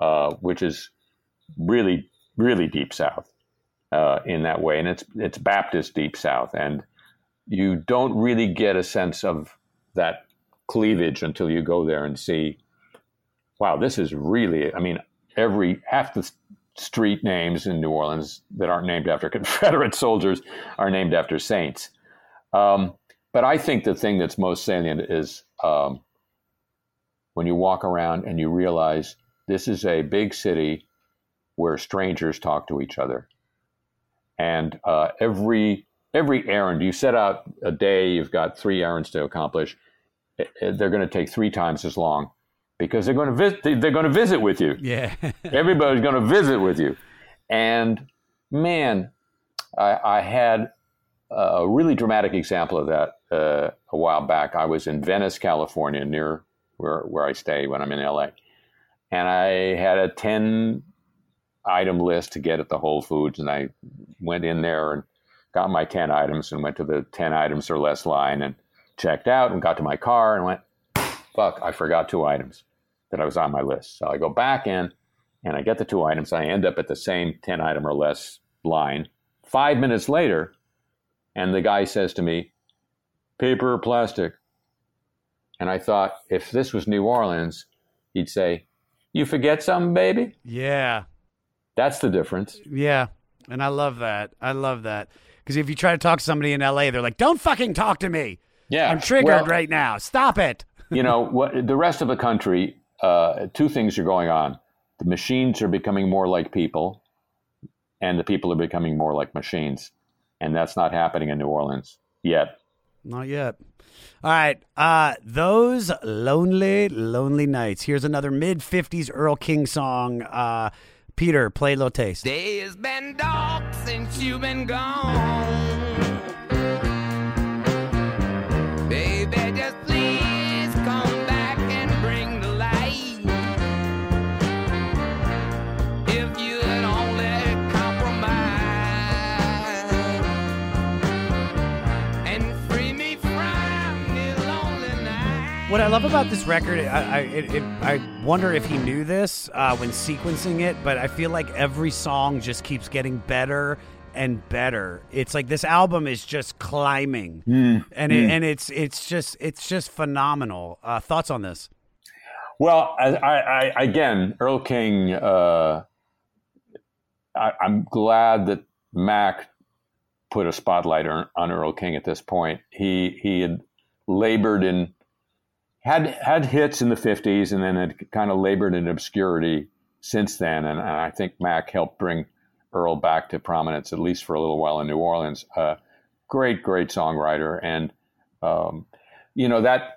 uh, which is really, really deep south uh, in that way. And it's, it's Baptist deep south. And you don't really get a sense of that cleavage until you go there and see wow, this is really, I mean, every half the street names in New Orleans that aren't named after [laughs] Confederate soldiers are named after saints. Um, but I think the thing that's most salient is um, when you walk around and you realize this is a big city where strangers talk to each other. And uh, every every errand you set out a day, you've got three errands to accomplish. eh, eh, They're going to take three times as long because they're going to visit. They're going to visit with you. Yeah. [laughs] Everybody's going to visit with you. And man, I, I had a really dramatic example of that uh, a while back. I was in Venice, California, near where, where I stay when I'm in LA. And I had a 10 item list to get at the Whole Foods. And I went in there and got my 10 items and went to the 10 items or less line and checked out and got to my car and went, fuck, I forgot two items that I was on my list. So I go back in and I get the two items. I end up at the same 10 item or less line. Five minutes later, and the guy says to me, paper or plastic? And I thought, if this was New Orleans, he'd say, you forget something, baby? Yeah. That's the difference. Yeah. And I love that. I love that. Because if you try to talk to somebody in LA, they're like, don't fucking talk to me. Yeah. I'm triggered Well- right now. Stop it. [laughs] you know what the rest of the country uh, two things are going on the machines are becoming more like people and the people are becoming more like machines and that's not happening in new orleans yet Not yet. All right. Uh, those lonely, lonely nights. Here's another mid 50s Earl King song. Uh, Peter, play low taste. Days been dark since you've been gone. What I love about this record, I, I, it, it, I wonder if he knew this uh, when sequencing it, but I feel like every song just keeps getting better and better. It's like this album is just climbing, Mm, and mm. And it's it's just it's just phenomenal. Uh, thoughts on this? Well, I, I, I again, Earl King. Uh, I, I'm glad that Mac put a spotlight on, on Earl King at this point. He he had labored in had had hits in the '50s, and then had kind of labored in obscurity since then. And, and I think Mac helped bring Earl back to prominence, at least for a little while in New Orleans. Uh, great, great songwriter, and um, you know that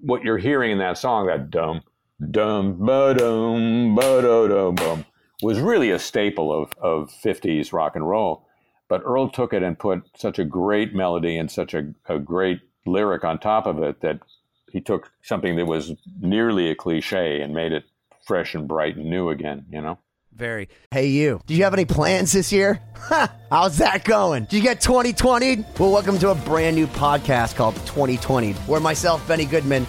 what you're hearing in that song, that dum dum ba dum ba dum bum, was really a staple of of 50s rock and roll. But Earl took it and put such a great melody and such a, a great lyric on top of it that he took something that was nearly a cliche and made it fresh and bright and new again. You know. Very. Hey, you. Do you have any plans this year? [laughs] Ha! How's that going? Did you get 2020? Well, welcome to a brand new podcast called 2020, where myself, Benny Goodman,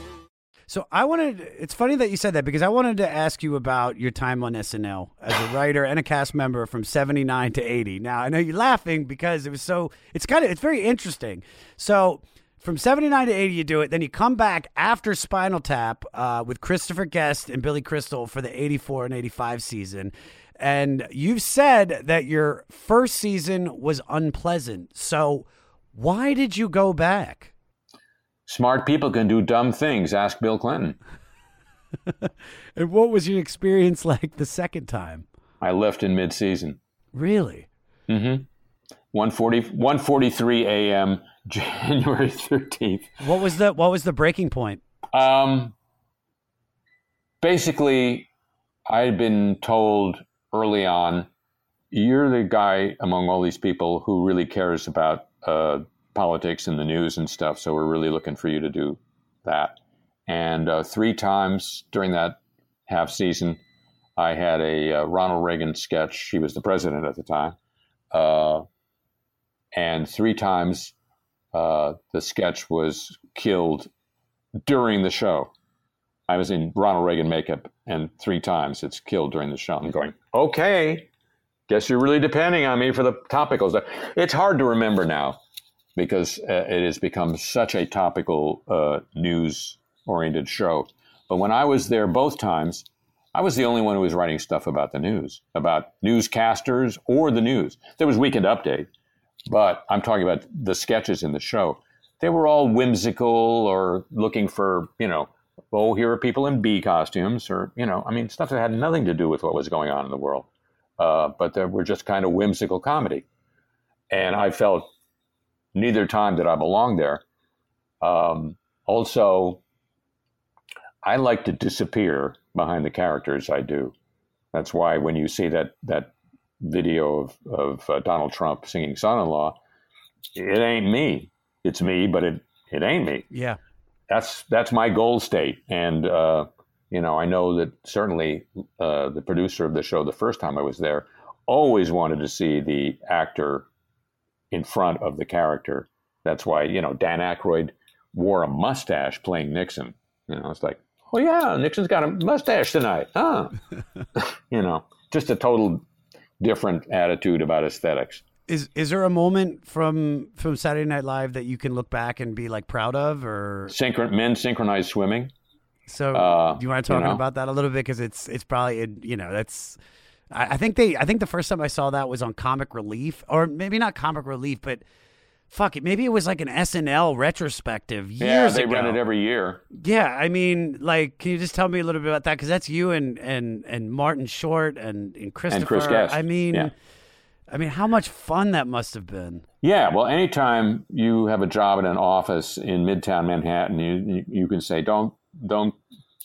So I wanted. It's funny that you said that because I wanted to ask you about your time on SNL as a writer and a cast member from '79 to '80. Now I know you're laughing because it was so. It's kind of. It's very interesting. So from '79 to '80, you do it. Then you come back after Spinal Tap uh, with Christopher Guest and Billy Crystal for the '84 and '85 season. And you've said that your first season was unpleasant. So why did you go back? Smart people can do dumb things. Ask Bill Clinton. [laughs] And what was your experience like the second time? I left in mid-season. Really? Mm-hmm. 140, 1.43 a.m. [laughs] January 13th. What was the what was the breaking point? Um, basically, I had been told early on, you're the guy among all these people who really cares about uh, politics and the news and stuff. So we're really looking for you to do that. And uh, three times during that half season, I had a uh, Ronald Reagan sketch. He was the president at the time. Uh, and three times uh, the sketch was killed during the show. I was in Ronald Reagan makeup, and three times it's killed during the show. I'm going, okay, guess you're really depending on me for the topical stuff. It's hard to remember now because uh, it has become such a topical uh, news oriented show. But when I was there both times, I was the only one who was writing stuff about the news, about newscasters or the news. There was Weekend Update, but I'm talking about the sketches in the show. They were all whimsical or looking for, you know, oh, here are people in bee costumes, or, you know, I mean, stuff that had nothing to do with what was going on in the world. Uh, but they were just kind of whimsical comedy. And I felt neither time that I belong there. Um, also, I like to disappear behind the characters I do. That's why when you see that that video of of uh, Donald Trump singing "Son-in-Law," it ain't me. It's me, but it it ain't me. Yeah. That's that's my goal state, and uh, you know I know that certainly uh, the producer of the show the first time I was there always wanted to see the actor in front of the character. That's why you know Dan Aykroyd wore a mustache playing Nixon. You know, it's like, oh yeah, Nixon's got a mustache tonight, huh? [laughs] [laughs] you know, just a total different attitude about aesthetics. Is is there a moment from from Saturday Night Live that you can look back and be like proud of, or Synchron- men synchronized swimming. so? Uh, do you want to talk you know. about that a little bit because it's it's probably it, you know that's. I I think they. I think the first time I saw that was on Comic Relief, or maybe not Comic Relief, but fuck it, maybe it was like an SNL retrospective years Yeah, they ago. run it every year. Yeah, I mean, like, can you just tell me a little bit about that? Because that's you and and and Martin Short and and Christopher. Chris Guest. I mean, Yeah. I mean, how much fun that must have been. Yeah, well, anytime you have a job in an office in Midtown Manhattan, you you, you can say, "Don't don't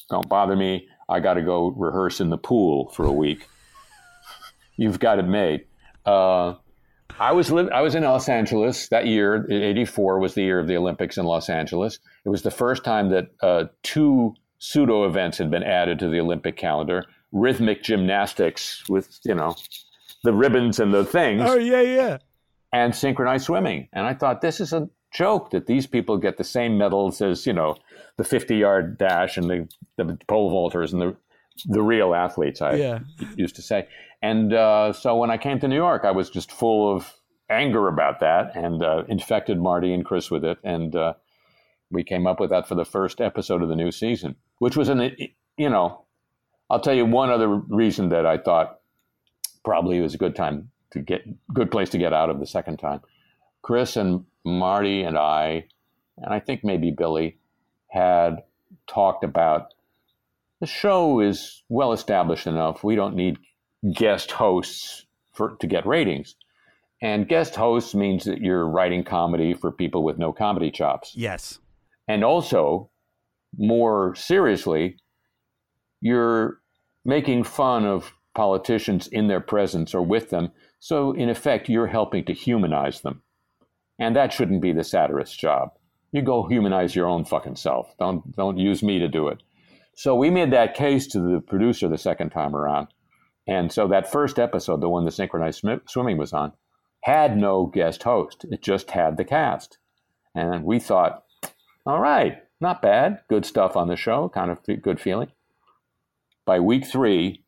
don't bother me. I got to go rehearse in the pool for a week." You've got it made. Uh, I was li- I was in Los Angeles that year. '84 was the year of the Olympics in Los Angeles. It was the first time that uh, two pseudo events had been added to the Olympic calendar: rhythmic gymnastics with you know the ribbons and the things Oh yeah, yeah. and synchronized swimming. And I thought this is a joke that these people get the same medals as you know the 50 yard dash and the, the pole vaulters and the the real athletes. I Yeah. used to say. And uh, so when I came to New York, I was just full of anger about that and uh, infected Marty and Chris with it. And uh, we came up with that for the first episode of the new season, which was an you know. I'll tell you one other reason that I thought probably was a good time to get good place to get out of the second time. Chris and Marty and I, and I think maybe Billy, had talked about the show is well established enough. We don't need guest hosts for to get ratings. And guest hosts means that you're writing comedy for people with no comedy chops. Yes. And also, more seriously, you're making fun of politicians in their presence or with them. So, in effect, you're helping to humanize them. And that shouldn't be the satirist's job. You go humanize your own fucking self. Don't, don't use me to do it. So, we made that case to the producer the second time around. And so, that first episode, the one the synchronized swi- swimming was on, had no guest host. It just had the cast. And we thought, all right, not bad. Good stuff on the show, kind of fe- good feeling. By week three,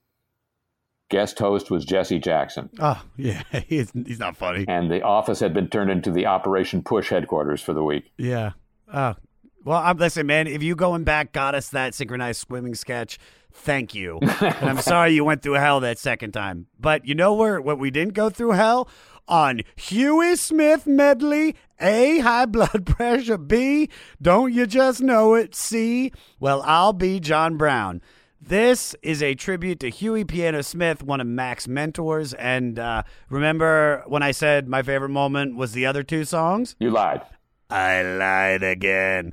guest host was Jesse Jackson. Oh yeah, [laughs] he's he's not funny. And the office had been turned into the Operation Push headquarters for the week. Yeah. Oh. Well, I'm listen, man. If you going back got us that synchronized swimming sketch, thank you. and I'm [laughs] sorry you went through hell that second time. But you know where what we didn't go through hell on Huey Smith medley. A high blood [laughs] pressure. B don't you just know it? C well I'll be John Brown. This is a tribute to Huey Piano Smith, one of Mac's mentors. And uh, remember when I said my favorite moment was the other two songs? You lied. I lied again.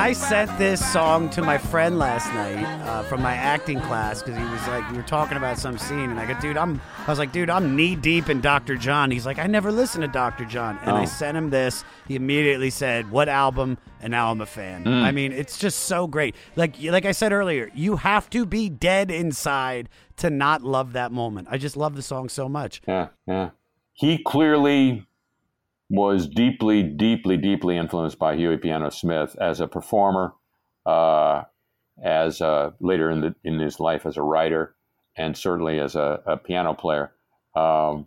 I sent this song to my friend last night uh, from my acting class because he was like, we were talking about some scene, and I go, dude, I'm, I was like, dude, I'm knee deep in Dr. John. He's like, I never listened to Dr. John, and I Oh. sent him this. He immediately said, "What album?" And now I'm a fan. Mm. I mean, it's just so great. Like, like I said earlier, you have to be dead inside to not love that moment. I just love the song so much. Yeah, yeah. He clearly was deeply, deeply, deeply influenced by Huey Piano Smith as a performer, uh, as later in the in his life as a writer, and certainly as a, a piano player. Um,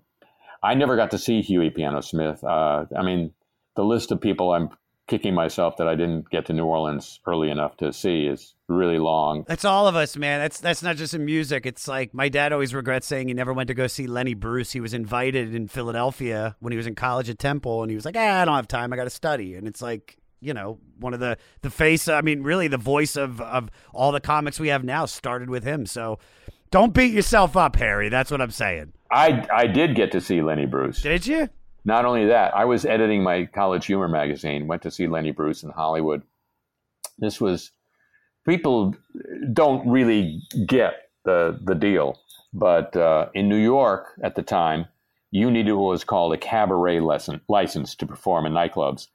I never got to see Huey Piano Smith. Uh, I mean, the list of people I'm kicking myself that I didn't get to New Orleans early enough to see is really long. That's all of us, man. That's that's not just in music. It's like my dad always regrets saying he never went to go see Lenny Bruce. He was invited in Philadelphia when he was in college at Temple, and he was like, ah, "I don't have time. I got to study." And it's like, you know, one of the the face. I mean, really, the voice of of all the comics we have now started with him. So, don't beat yourself up, Harry. That's what I'm saying. I I did get to see Lenny Bruce. Did you? Not only that, I was editing my college humor magazine. Went to see Lenny Bruce in Hollywood. This was people don't really get the the deal, but uh, in New York at the time, you needed what was called a cabaret lesson license to perform in nightclubs,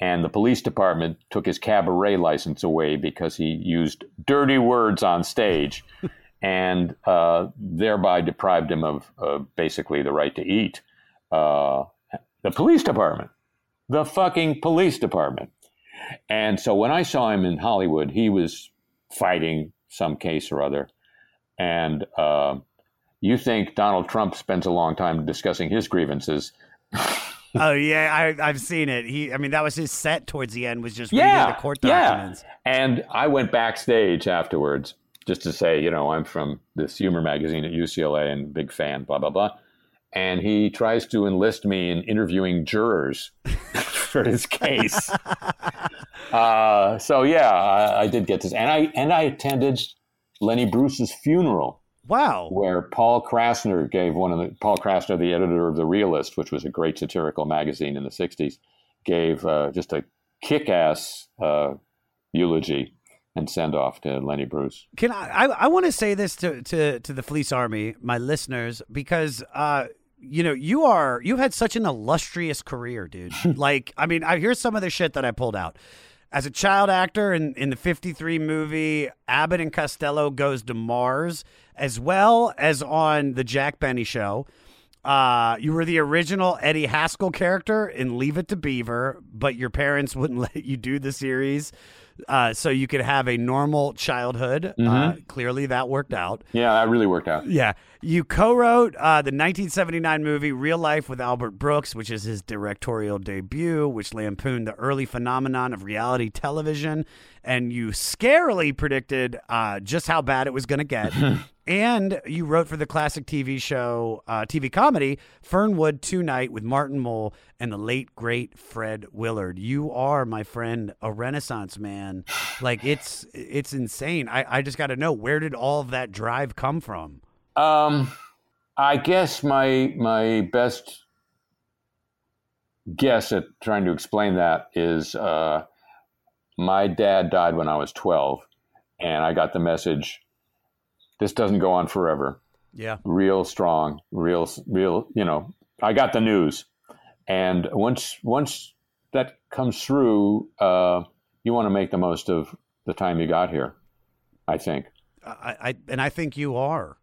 and the police department took his cabaret license away because he used dirty words on stage. [laughs] and uh, thereby deprived him of uh, basically the right to eat. Uh, the police department, the fucking police department. And so when I saw him in Hollywood, he was fighting some case or other. And uh, you think Donald Trump spends a long time discussing his grievances. [laughs] oh yeah, I, I've seen it. He, I mean, that was his set towards the end was just yeah, reading the court documents. Yeah. And I went backstage afterwards just to say, you know, I'm from this humor magazine at UCLA and big fan, blah blah blah. And he tries to enlist me in interviewing jurors [laughs] for his case. [laughs] uh, so yeah, I, I did get this, and I and I attended Lenny Bruce's funeral. Wow. Where Paul Krassner gave one of the Paul Krassner, the editor of the Realist, which was a great satirical magazine in the '60s, gave uh, just a kick-ass uh, eulogy and send off to Lenny Bruce. Can I? I, I want to say this to, to to the Fleece Army, my listeners, because uh, you know you are you had such an illustrious career, dude. [laughs] like, I mean, I here's some of the shit that I pulled out. As a child actor in, in the 53 movie Abbott and Costello Goes to Mars, as well as on the Jack Benny Show. Uh, you were the original Eddie Haskell character in Leave It to Beaver, but your parents wouldn't [laughs] let you do the series. Uh, so you could have a normal childhood. Uh, Mhm. clearly, that worked out. Yeah, that really worked out. Yeah. You co wrote uh, the 1979 movie Real Life with Albert Brooks, which is his directorial debut, which lampooned the early phenomenon of reality television. And you scarily predicted uh, just how bad it was going to get. [laughs] and you wrote for the classic TV show, uh, TV comedy, Fernwood Tonight with Martin Mull and the late, great Fred Willard. You are, my friend, a renaissance man. Like, it's it's insane. I, I just got to know where did all of that drive come from? Um, I guess my my best guess at trying to explain that is uh, my dad died when I was twelve, and I got the message: this doesn't go on forever. Yeah. real strong, real, real. You know, I got the news, and once once that comes through, uh, you want to make the most of the time you got here. I think. I, I and I think you are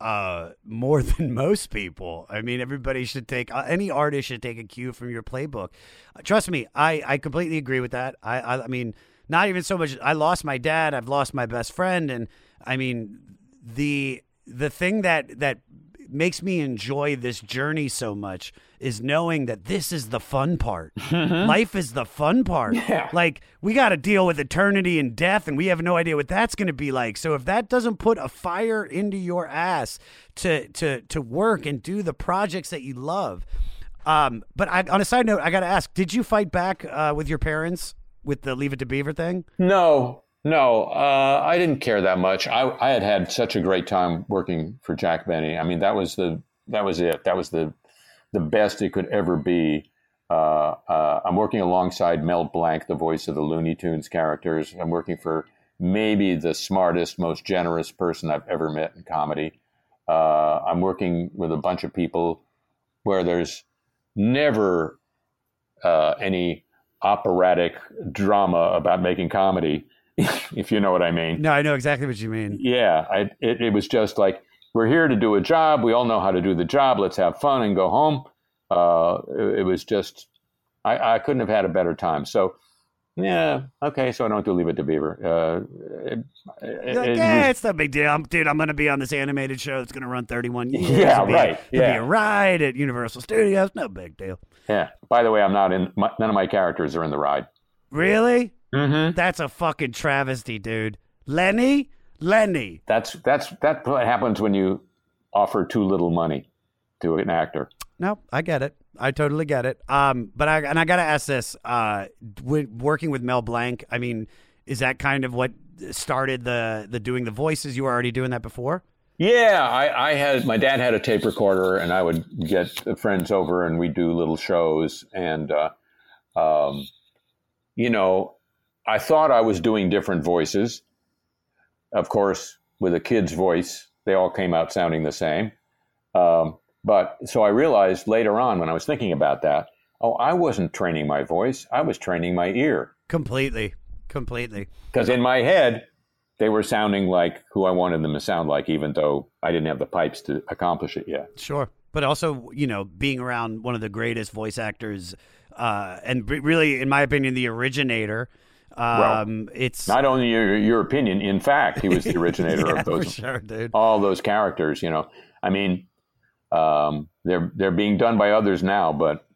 uh, more [laughs] than most people. I mean, everybody should take uh, any artist should take a cue from your playbook. Uh, trust me, I, I completely agree with that. I, I I mean, not even so much. I lost my dad. I've lost my best friend, and I mean the the thing that that makes me enjoy this journey so much is knowing that this is the fun part. Life is the fun part. Like we got to deal with eternity and death and we have no idea what that's going to be like. So if that doesn't put a fire into your ass to to to work and do the projects that you love. Um but I, on a side note, I got to ask, did you fight back uh, with your parents with the Leave It to Beaver thing? No, no, uh, I didn't care that much. I, I had had such a great time working for Jack Benny. I mean, that was the that was it. That was the the best it could ever be. Uh, uh, I'm working alongside Mel Blanc, the voice of the Looney Tunes characters. I'm working for maybe the smartest, most generous person I've ever met in comedy. Uh, I'm working with a bunch of people where there's never uh, any operatic drama about making comedy, [laughs] if you know what I mean. No, I know exactly what you mean. Yeah, I, it, it was just like we're here to do a job. We all know how to do the job. Let's have fun and go home. Uh, it, it was just I, I couldn't have had a better time. So yeah, okay. So I don't do Leave It to Beaver. Uh, it, like, yeah, it's no big deal. I'm, dude, I'm going to be on this animated show that's going to run 31 [laughs] years. Yeah, It'll be a- right, It'll be yeah. a ride at Universal Studios. No big deal. yeah. By the way, I'm not in. My, none of my characters are in the ride. Really? Mm-hmm. That's a fucking travesty, dude. Lenny? Lenny. That's that's that's what happens when you offer too little money to an actor. No, I get it. I totally get it. Um, but I and I gotta ask this: uh, working with Mel Blanc, I mean, is that kind of what started the the doing the voices? You were already doing that before. Yeah, I, I had my dad had a tape recorder, and I would get friends over, and we'd do little shows. And uh, um, you know, I thought I was doing different voices. Of course, with a kid's voice, they all came out sounding the same. Um, but so I realized later on when I was thinking about that, oh, I wasn't training my voice; I was training my ear. Completely, completely. Because in my head, they were sounding like who I wanted them to sound like, even though I didn't have the pipes to accomplish it yet. Sure. But also, you know, being around one of the greatest voice actors, uh, and really, in my opinion, the originator. Um, it's Not only your, your opinion, in fact, he was the [laughs] originator Yeah, of those sure, all those characters. You know, I mean, um, they're they're being done by others now, but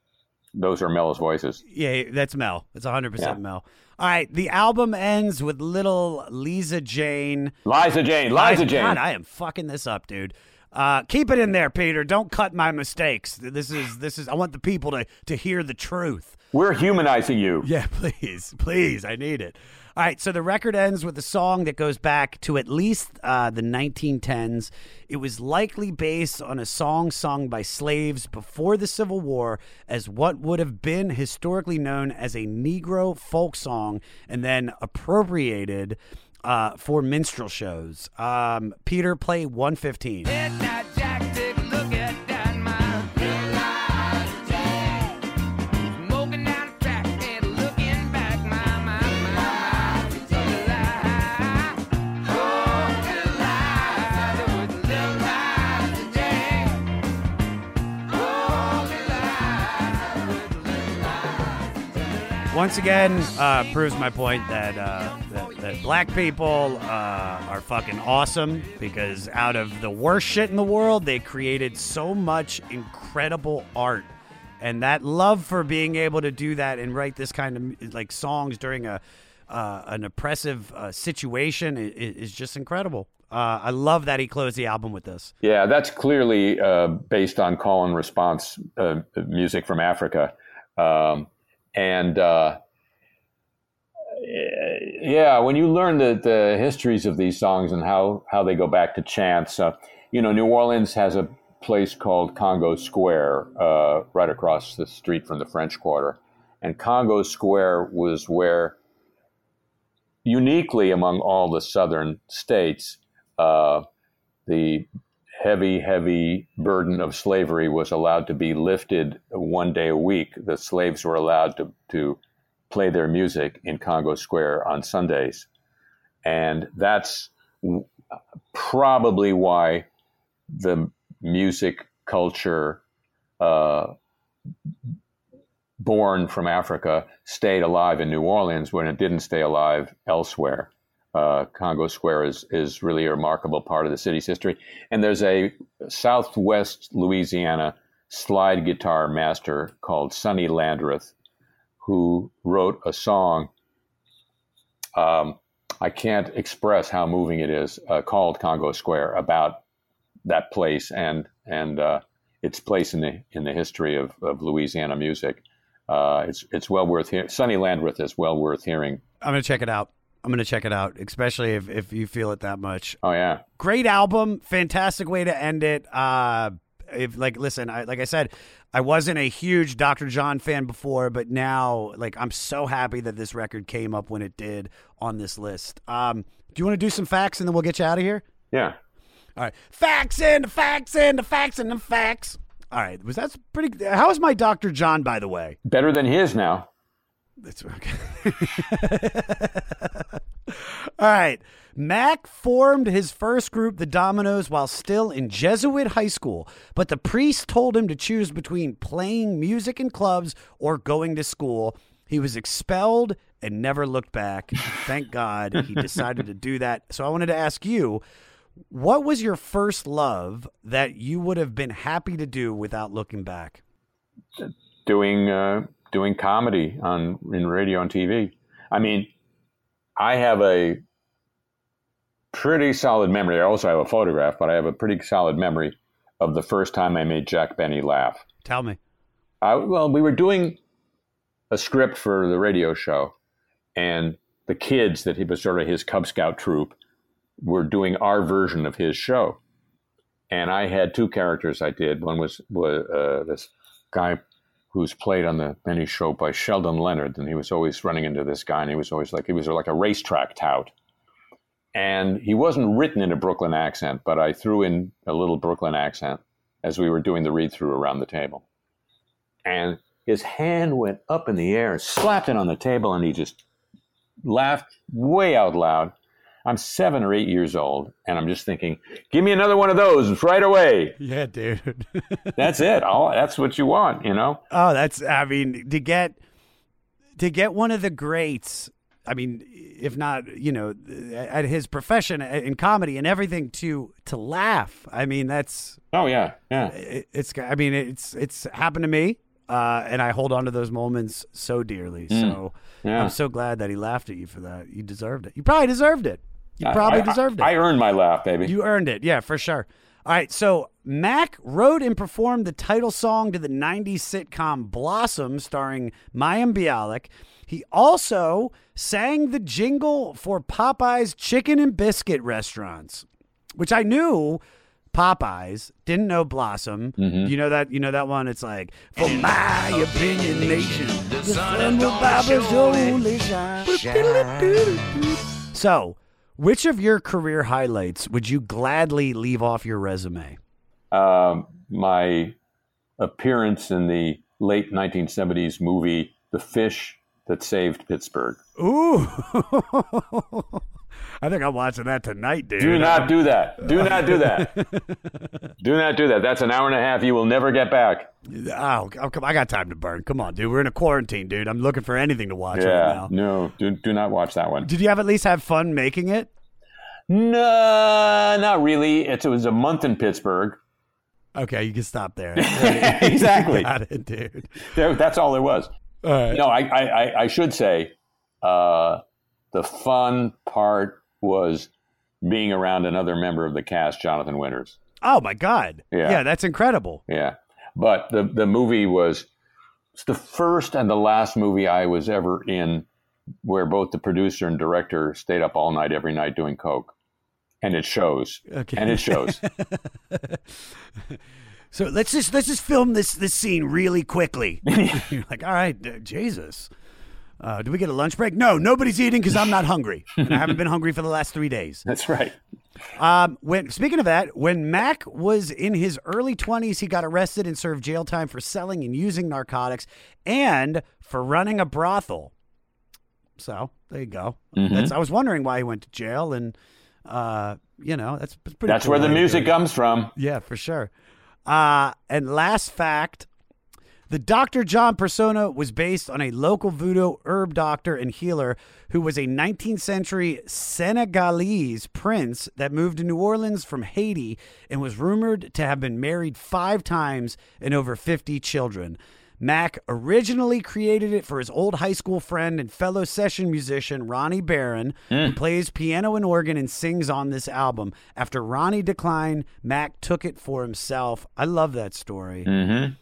those are Mel's voices. Yeah, that's Mel. It's 100% Yeah. Mel. All right, the album ends with little Lisa Jane. Liza Jane, Liza Jane. God, I am fucking this up, dude. Uh, keep it in there, Peter. Don't cut my mistakes. This is this is. I want the people to to hear the truth. We're humanizing you. Yeah, [laughs] please, please. I need it. All right, so the record ends with a song that goes back to at least uh, the 1910s. It was likely based on a song sung by slaves before the Civil War as what would have been historically known as a Negro folk song and then appropriated uh, for minstrel shows. Um, Peter, play 115. Once again uh, proves my point that, uh, that that black people uh, are fucking awesome because out of the worst shit in the world, they created so much incredible art, and that love for being able to do that and write this kind of like songs during a uh, an oppressive uh, situation is, is just incredible. Uh, I love that he closed the album with this. Yeah, that's clearly uh, based on call and response uh, music from Africa. Um, and uh, yeah, when you learn the, the histories of these songs and how, how they go back to chants, uh, you know, New Orleans has a place called Congo Square uh, right across the street from the French Quarter. And Congo Square was where, uniquely among all the southern states, uh, the heavy, heavy burden of slavery was allowed to be lifted one day a week. The slaves were allowed to, to play their music in Congo Square on Sundays. And that's probably why the music culture uh, born from Africa stayed alive in New Orleans when it didn't stay alive elsewhere. Uh, Congo Square is, is really a remarkable part of the city's history. And there's a Southwest Louisiana slide guitar master called Sonny Landreth who wrote a song. Um, I can't express how moving it is, uh, called Congo Square, about that place and and uh, its place in the in the history of, of Louisiana music. Uh, it's it's well worth hearing. Sonny Landreth is well worth hearing. I'm gonna check it out. I'm gonna check it out, especially if, if you feel it that much. Oh yeah, great album, fantastic way to end it. Uh, if like, listen, I, like I said, I wasn't a huge Dr. John fan before, but now, like, I'm so happy that this record came up when it did on this list. Um, do you want to do some facts and then we'll get you out of here? Yeah. All right, facts and the facts and the facts and the facts. All right, was that pretty? How is my Dr. John, by the way? Better than his now. That's okay. [laughs] All right. Mac formed his first group, the Dominoes, while still in Jesuit high school, but the priest told him to choose between playing music in clubs or going to school. He was expelled and never looked back. Thank God he decided to do that. So I wanted to ask you, what was your first love that you would have been happy to do without looking back? Doing uh, doing comedy on in radio and TV. I mean, I have a pretty solid memory. I also have a photograph, but I have a pretty solid memory of the first time I made Jack Benny laugh. Tell me. I, well, we were doing a script for the radio show, and the kids that he was sort of his Cub Scout troop were doing our version of his show. And I had two characters I did. One was, was uh, this guy who's played on the Benny show by Sheldon Leonard, and he was always running into this guy, and he was always like he was like a racetrack tout. And he wasn't written in a Brooklyn accent, but I threw in a little Brooklyn accent as we were doing the read through around the table. And his hand went up in the air slapped it on the table, and he just laughed way out loud. I'm seven or eight years old, and I'm just thinking, give me another one of those right away. Yeah, dude. [laughs] that's it. All that's what you want, you know. Oh, that's. I mean, to get to get one of the greats. I mean, if not, you know, at his profession in comedy and everything, to to laugh. I mean, that's. Oh yeah, yeah. It, it's. I mean, it's it's happened to me, uh, and I hold on to those moments so dearly. Mm. So Yeah. I'm so glad that he laughed at you for that. You deserved it. You probably deserved it. You probably I- deserved it. I earned my laugh, baby. You earned it. Yeah, for sure. All right. So Mac wrote and performed the title song to the 90s sitcom Blossom starring Mayim Bialik. He also sang the jingle for Popeye's chicken and biscuit restaurants, which I knew Popeyes, didn't know Blossom. Mm-hmm. You know that you know that one? It's like for my opinion nation, the sun will Bible surely shine. So, which of your career highlights would you gladly leave off your resume? um, my appearance in the late 1970s movie The Fish That Saved Pittsburgh. Ooh. [laughs] I think I'm watching that tonight, dude. Do not do that. Do [laughs] not do that. do not do that. That's an hour and a half you will never get back. Oh, oh, come! I got time to burn. Come on, dude. We're in a quarantine, dude. I'm looking for anything to watch right yeah. now. No, do, do not watch that one. Did you have at least have fun making it? No, not really. It's, it was a month in Pittsburgh. Okay, you can stop there. [laughs] [laughs] exactly. got it, dude. There, that's all there was. All right. No, I, I, I- I should say uh, the fun part was being around another member of the cast, Jonathan Winters. Oh my god. Yeah. Yeah, that's incredible. Yeah, but the the movie was it's the first and the last movie I was ever in where both the producer and director stayed up all night every night doing coke, and it shows. Okay. And it shows. [laughs] So let's just let's just film this this scene really quickly. [laughs] You're like, all right, Jesus. Uh, do we get a lunch break? No, nobody's eating because I'm not hungry, [laughs] and I haven't been hungry for the last three days. That's right. Um, when speaking of that, when Mac was in his early 20s, he got arrested and served jail time for selling and using narcotics and for running a brothel. So there you go. Mhm. That's, I was wondering why he went to jail, and uh, you know that's, that's pretty. That's cool where the music comes from. Yeah, for sure. Uh, and last fact the Dr. John persona was based on a local voodoo herb doctor and healer who was a 19th century Senegalese prince that moved to New Orleans from Haiti and was rumored to have been married five times and over 50 children. Mac originally created it for his old high school friend and fellow session musician Ronnie Barron, who plays piano and organ and sings on this album. After Ronnie declined, Mac took it for himself. I love that story Mm-hmm.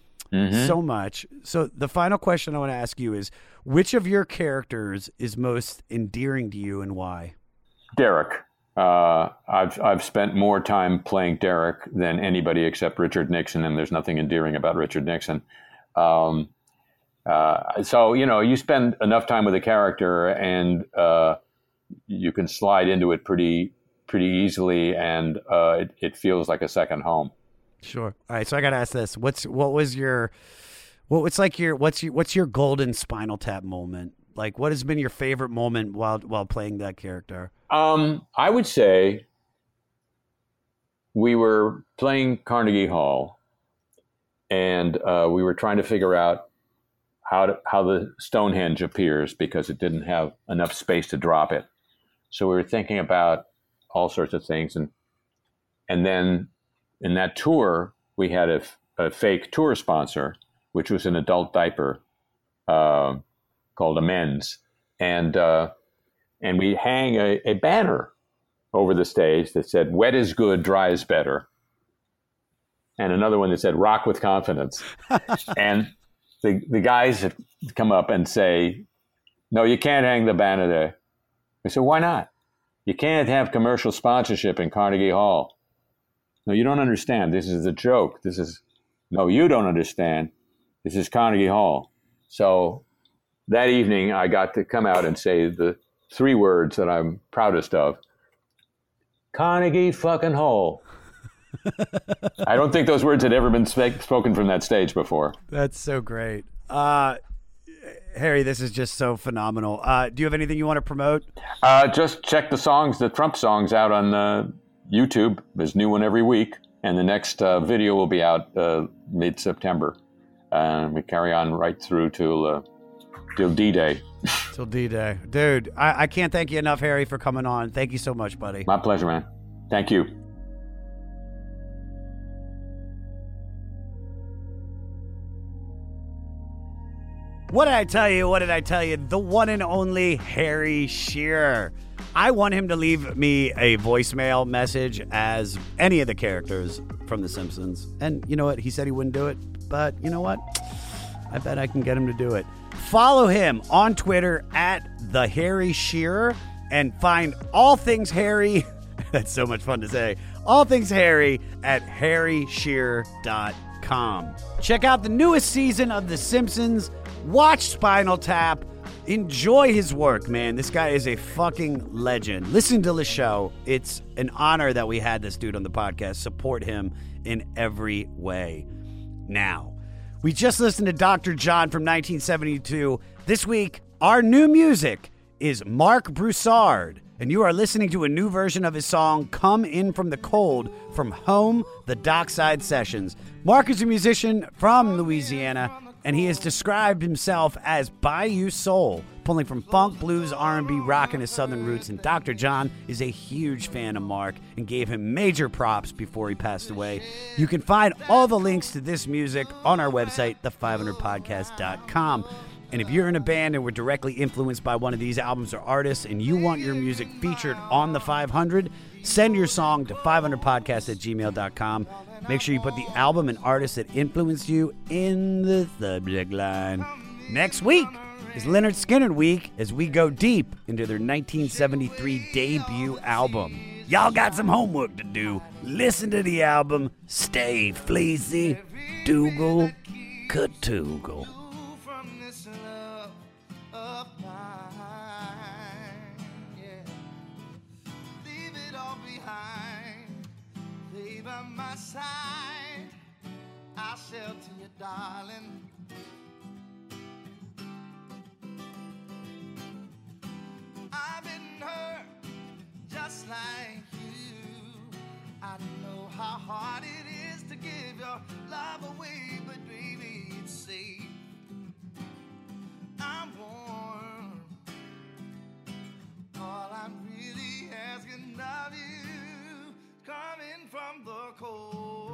So much. So the final question I want to ask you is which of your characters is most endearing to you and why? Derek. Uh, I've I've spent more time playing Derek than anybody except Richard Nixon, and there's nothing endearing about Richard Nixon. Um, uh, so you know, you spend enough time with a character, and uh, you can slide into it pretty pretty easily, and uh, it, it feels like a second home. Sure. All right, so I got to ask this. What's what was your what what's like your what's your what's your golden spinal tap moment? Like what has been your favorite moment while while playing that character? Um, I would say we were playing Carnegie Hall, and uh, we were trying to figure out how to, how the Stonehenge appears because it didn't have enough space to drop it. So we were thinking about all sorts of things, and and then in that tour we had a, a fake tour sponsor, which was an adult diaper uh, called Amends, and uh, and we hang a, a banner over the stage that said "Wet is good, dry is better," and another one that said "Rock with confidence." [laughs] and the the guys come up and say, "No, you can't hang the banner there." We said, "Why not? You can't have commercial sponsorship in Carnegie Hall." No, you don't understand. This is a joke. This is no, you don't understand. This is Carnegie Hall. So that evening, I got to come out and say the three words that I'm proudest of Carnegie fucking Hall. [laughs] I don't think those words had ever been sp- spoken from that stage before. That's so great. Uh Harry, this is just so phenomenal. Uh, do you have anything you want to promote? Uh, just check the songs, the Trump songs, out on uh, YouTube. There's a new one every week, and the next uh, video will be out uh, mid September. And we carry on right through till uh, till D Day. [laughs] Till D Day. Dude, I, I can't thank you enough, Harry, for coming on. Thank you so much, buddy. My pleasure, man. Thank you. What did I tell you? What did I tell you? The one and only Harry Shearer. I want him to leave me a voicemail message as any of the characters from The Simpsons. And you know what? He said he wouldn't do it, but you know what? I bet I can get him to do it. Follow him on Twitter at the Harry Shearer and find all things Harry. [laughs] That's so much fun to say. All things Harry at harryshearer.com. Check out the newest season of The Simpsons. Watch Spinal Tap. Enjoy his work, man. This guy is a fucking legend. Listen to the show. It's an honor that we had this dude on the podcast. Support him in every way. Now, we just listened to Dr. John from 1972. This week, our new music is Marc Broussard, and you are listening to a new version of his song Come In From the Cold from Home, the Dockside Sessions. Mark is a musician from Louisiana, and he has described himself as Bayou Soul, pulling from funk, blues, R&B, rock, and his southern roots. And Dr. John is a huge fan of Marc and gave him major props before he passed away. You can find all the links to this music on our website, the500podcast.com. And if you're in a band and were directly influenced by one of these albums or artists and you want your music featured on the 500, send your song to 500podcast at gmail.com. Make sure you put the album and artist that influenced you in the subject line. Next week is Lynyrd Skynyrd Week as we go deep into their 1973 debut album. Y'all got some homework to do. Listen to the album, stay fleecy, Dougal, Catougal. Darling. I've been hurt just like you. I know how hard it is to give your love away, but baby, it's safe. I'm warm. All I'm really asking of you coming from the cold.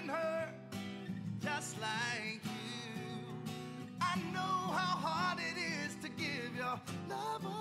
Been hurt just like you. I know how hard it is to give your love away.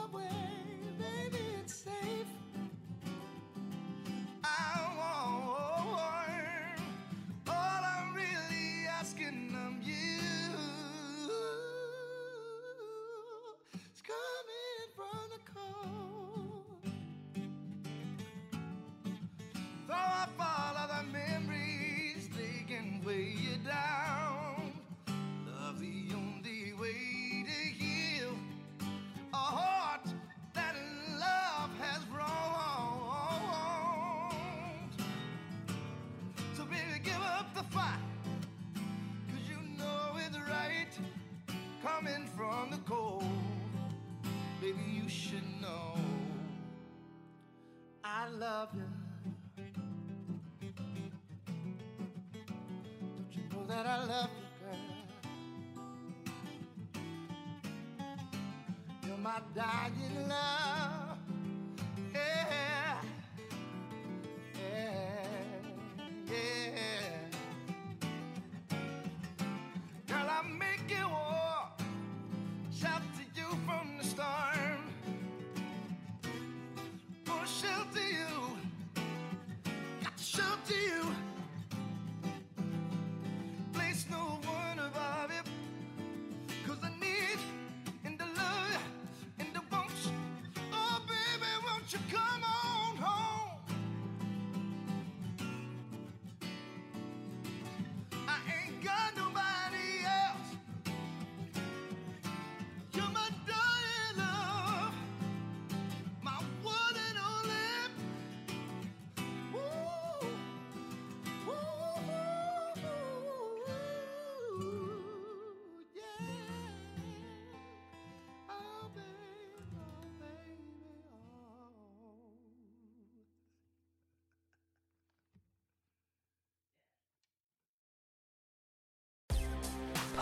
Dying love.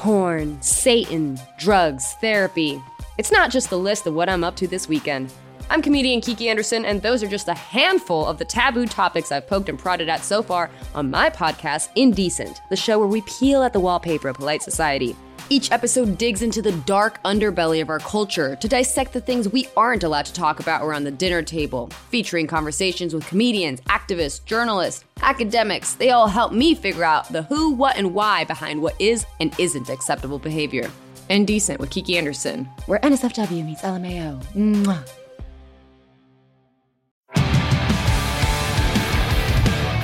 Porn, Satan, drugs, therapy. It's not just the list of what I'm up to this weekend. I'm comedian Kiki Anderson, and those are just a handful of the taboo topics I've poked and prodded at so far on my podcast, Indecent, the show where we peel at the wallpaper of polite society. Each episode digs into the dark underbelly of our culture to dissect the things we aren't allowed to talk about around the dinner table, featuring conversations with comedians, activists, journalists, academics. They all help me figure out the who, what, and why behind what is and isn't acceptable behavior. Indecent with Kiki Anderson, where NSFW meets LMAO. Mwah.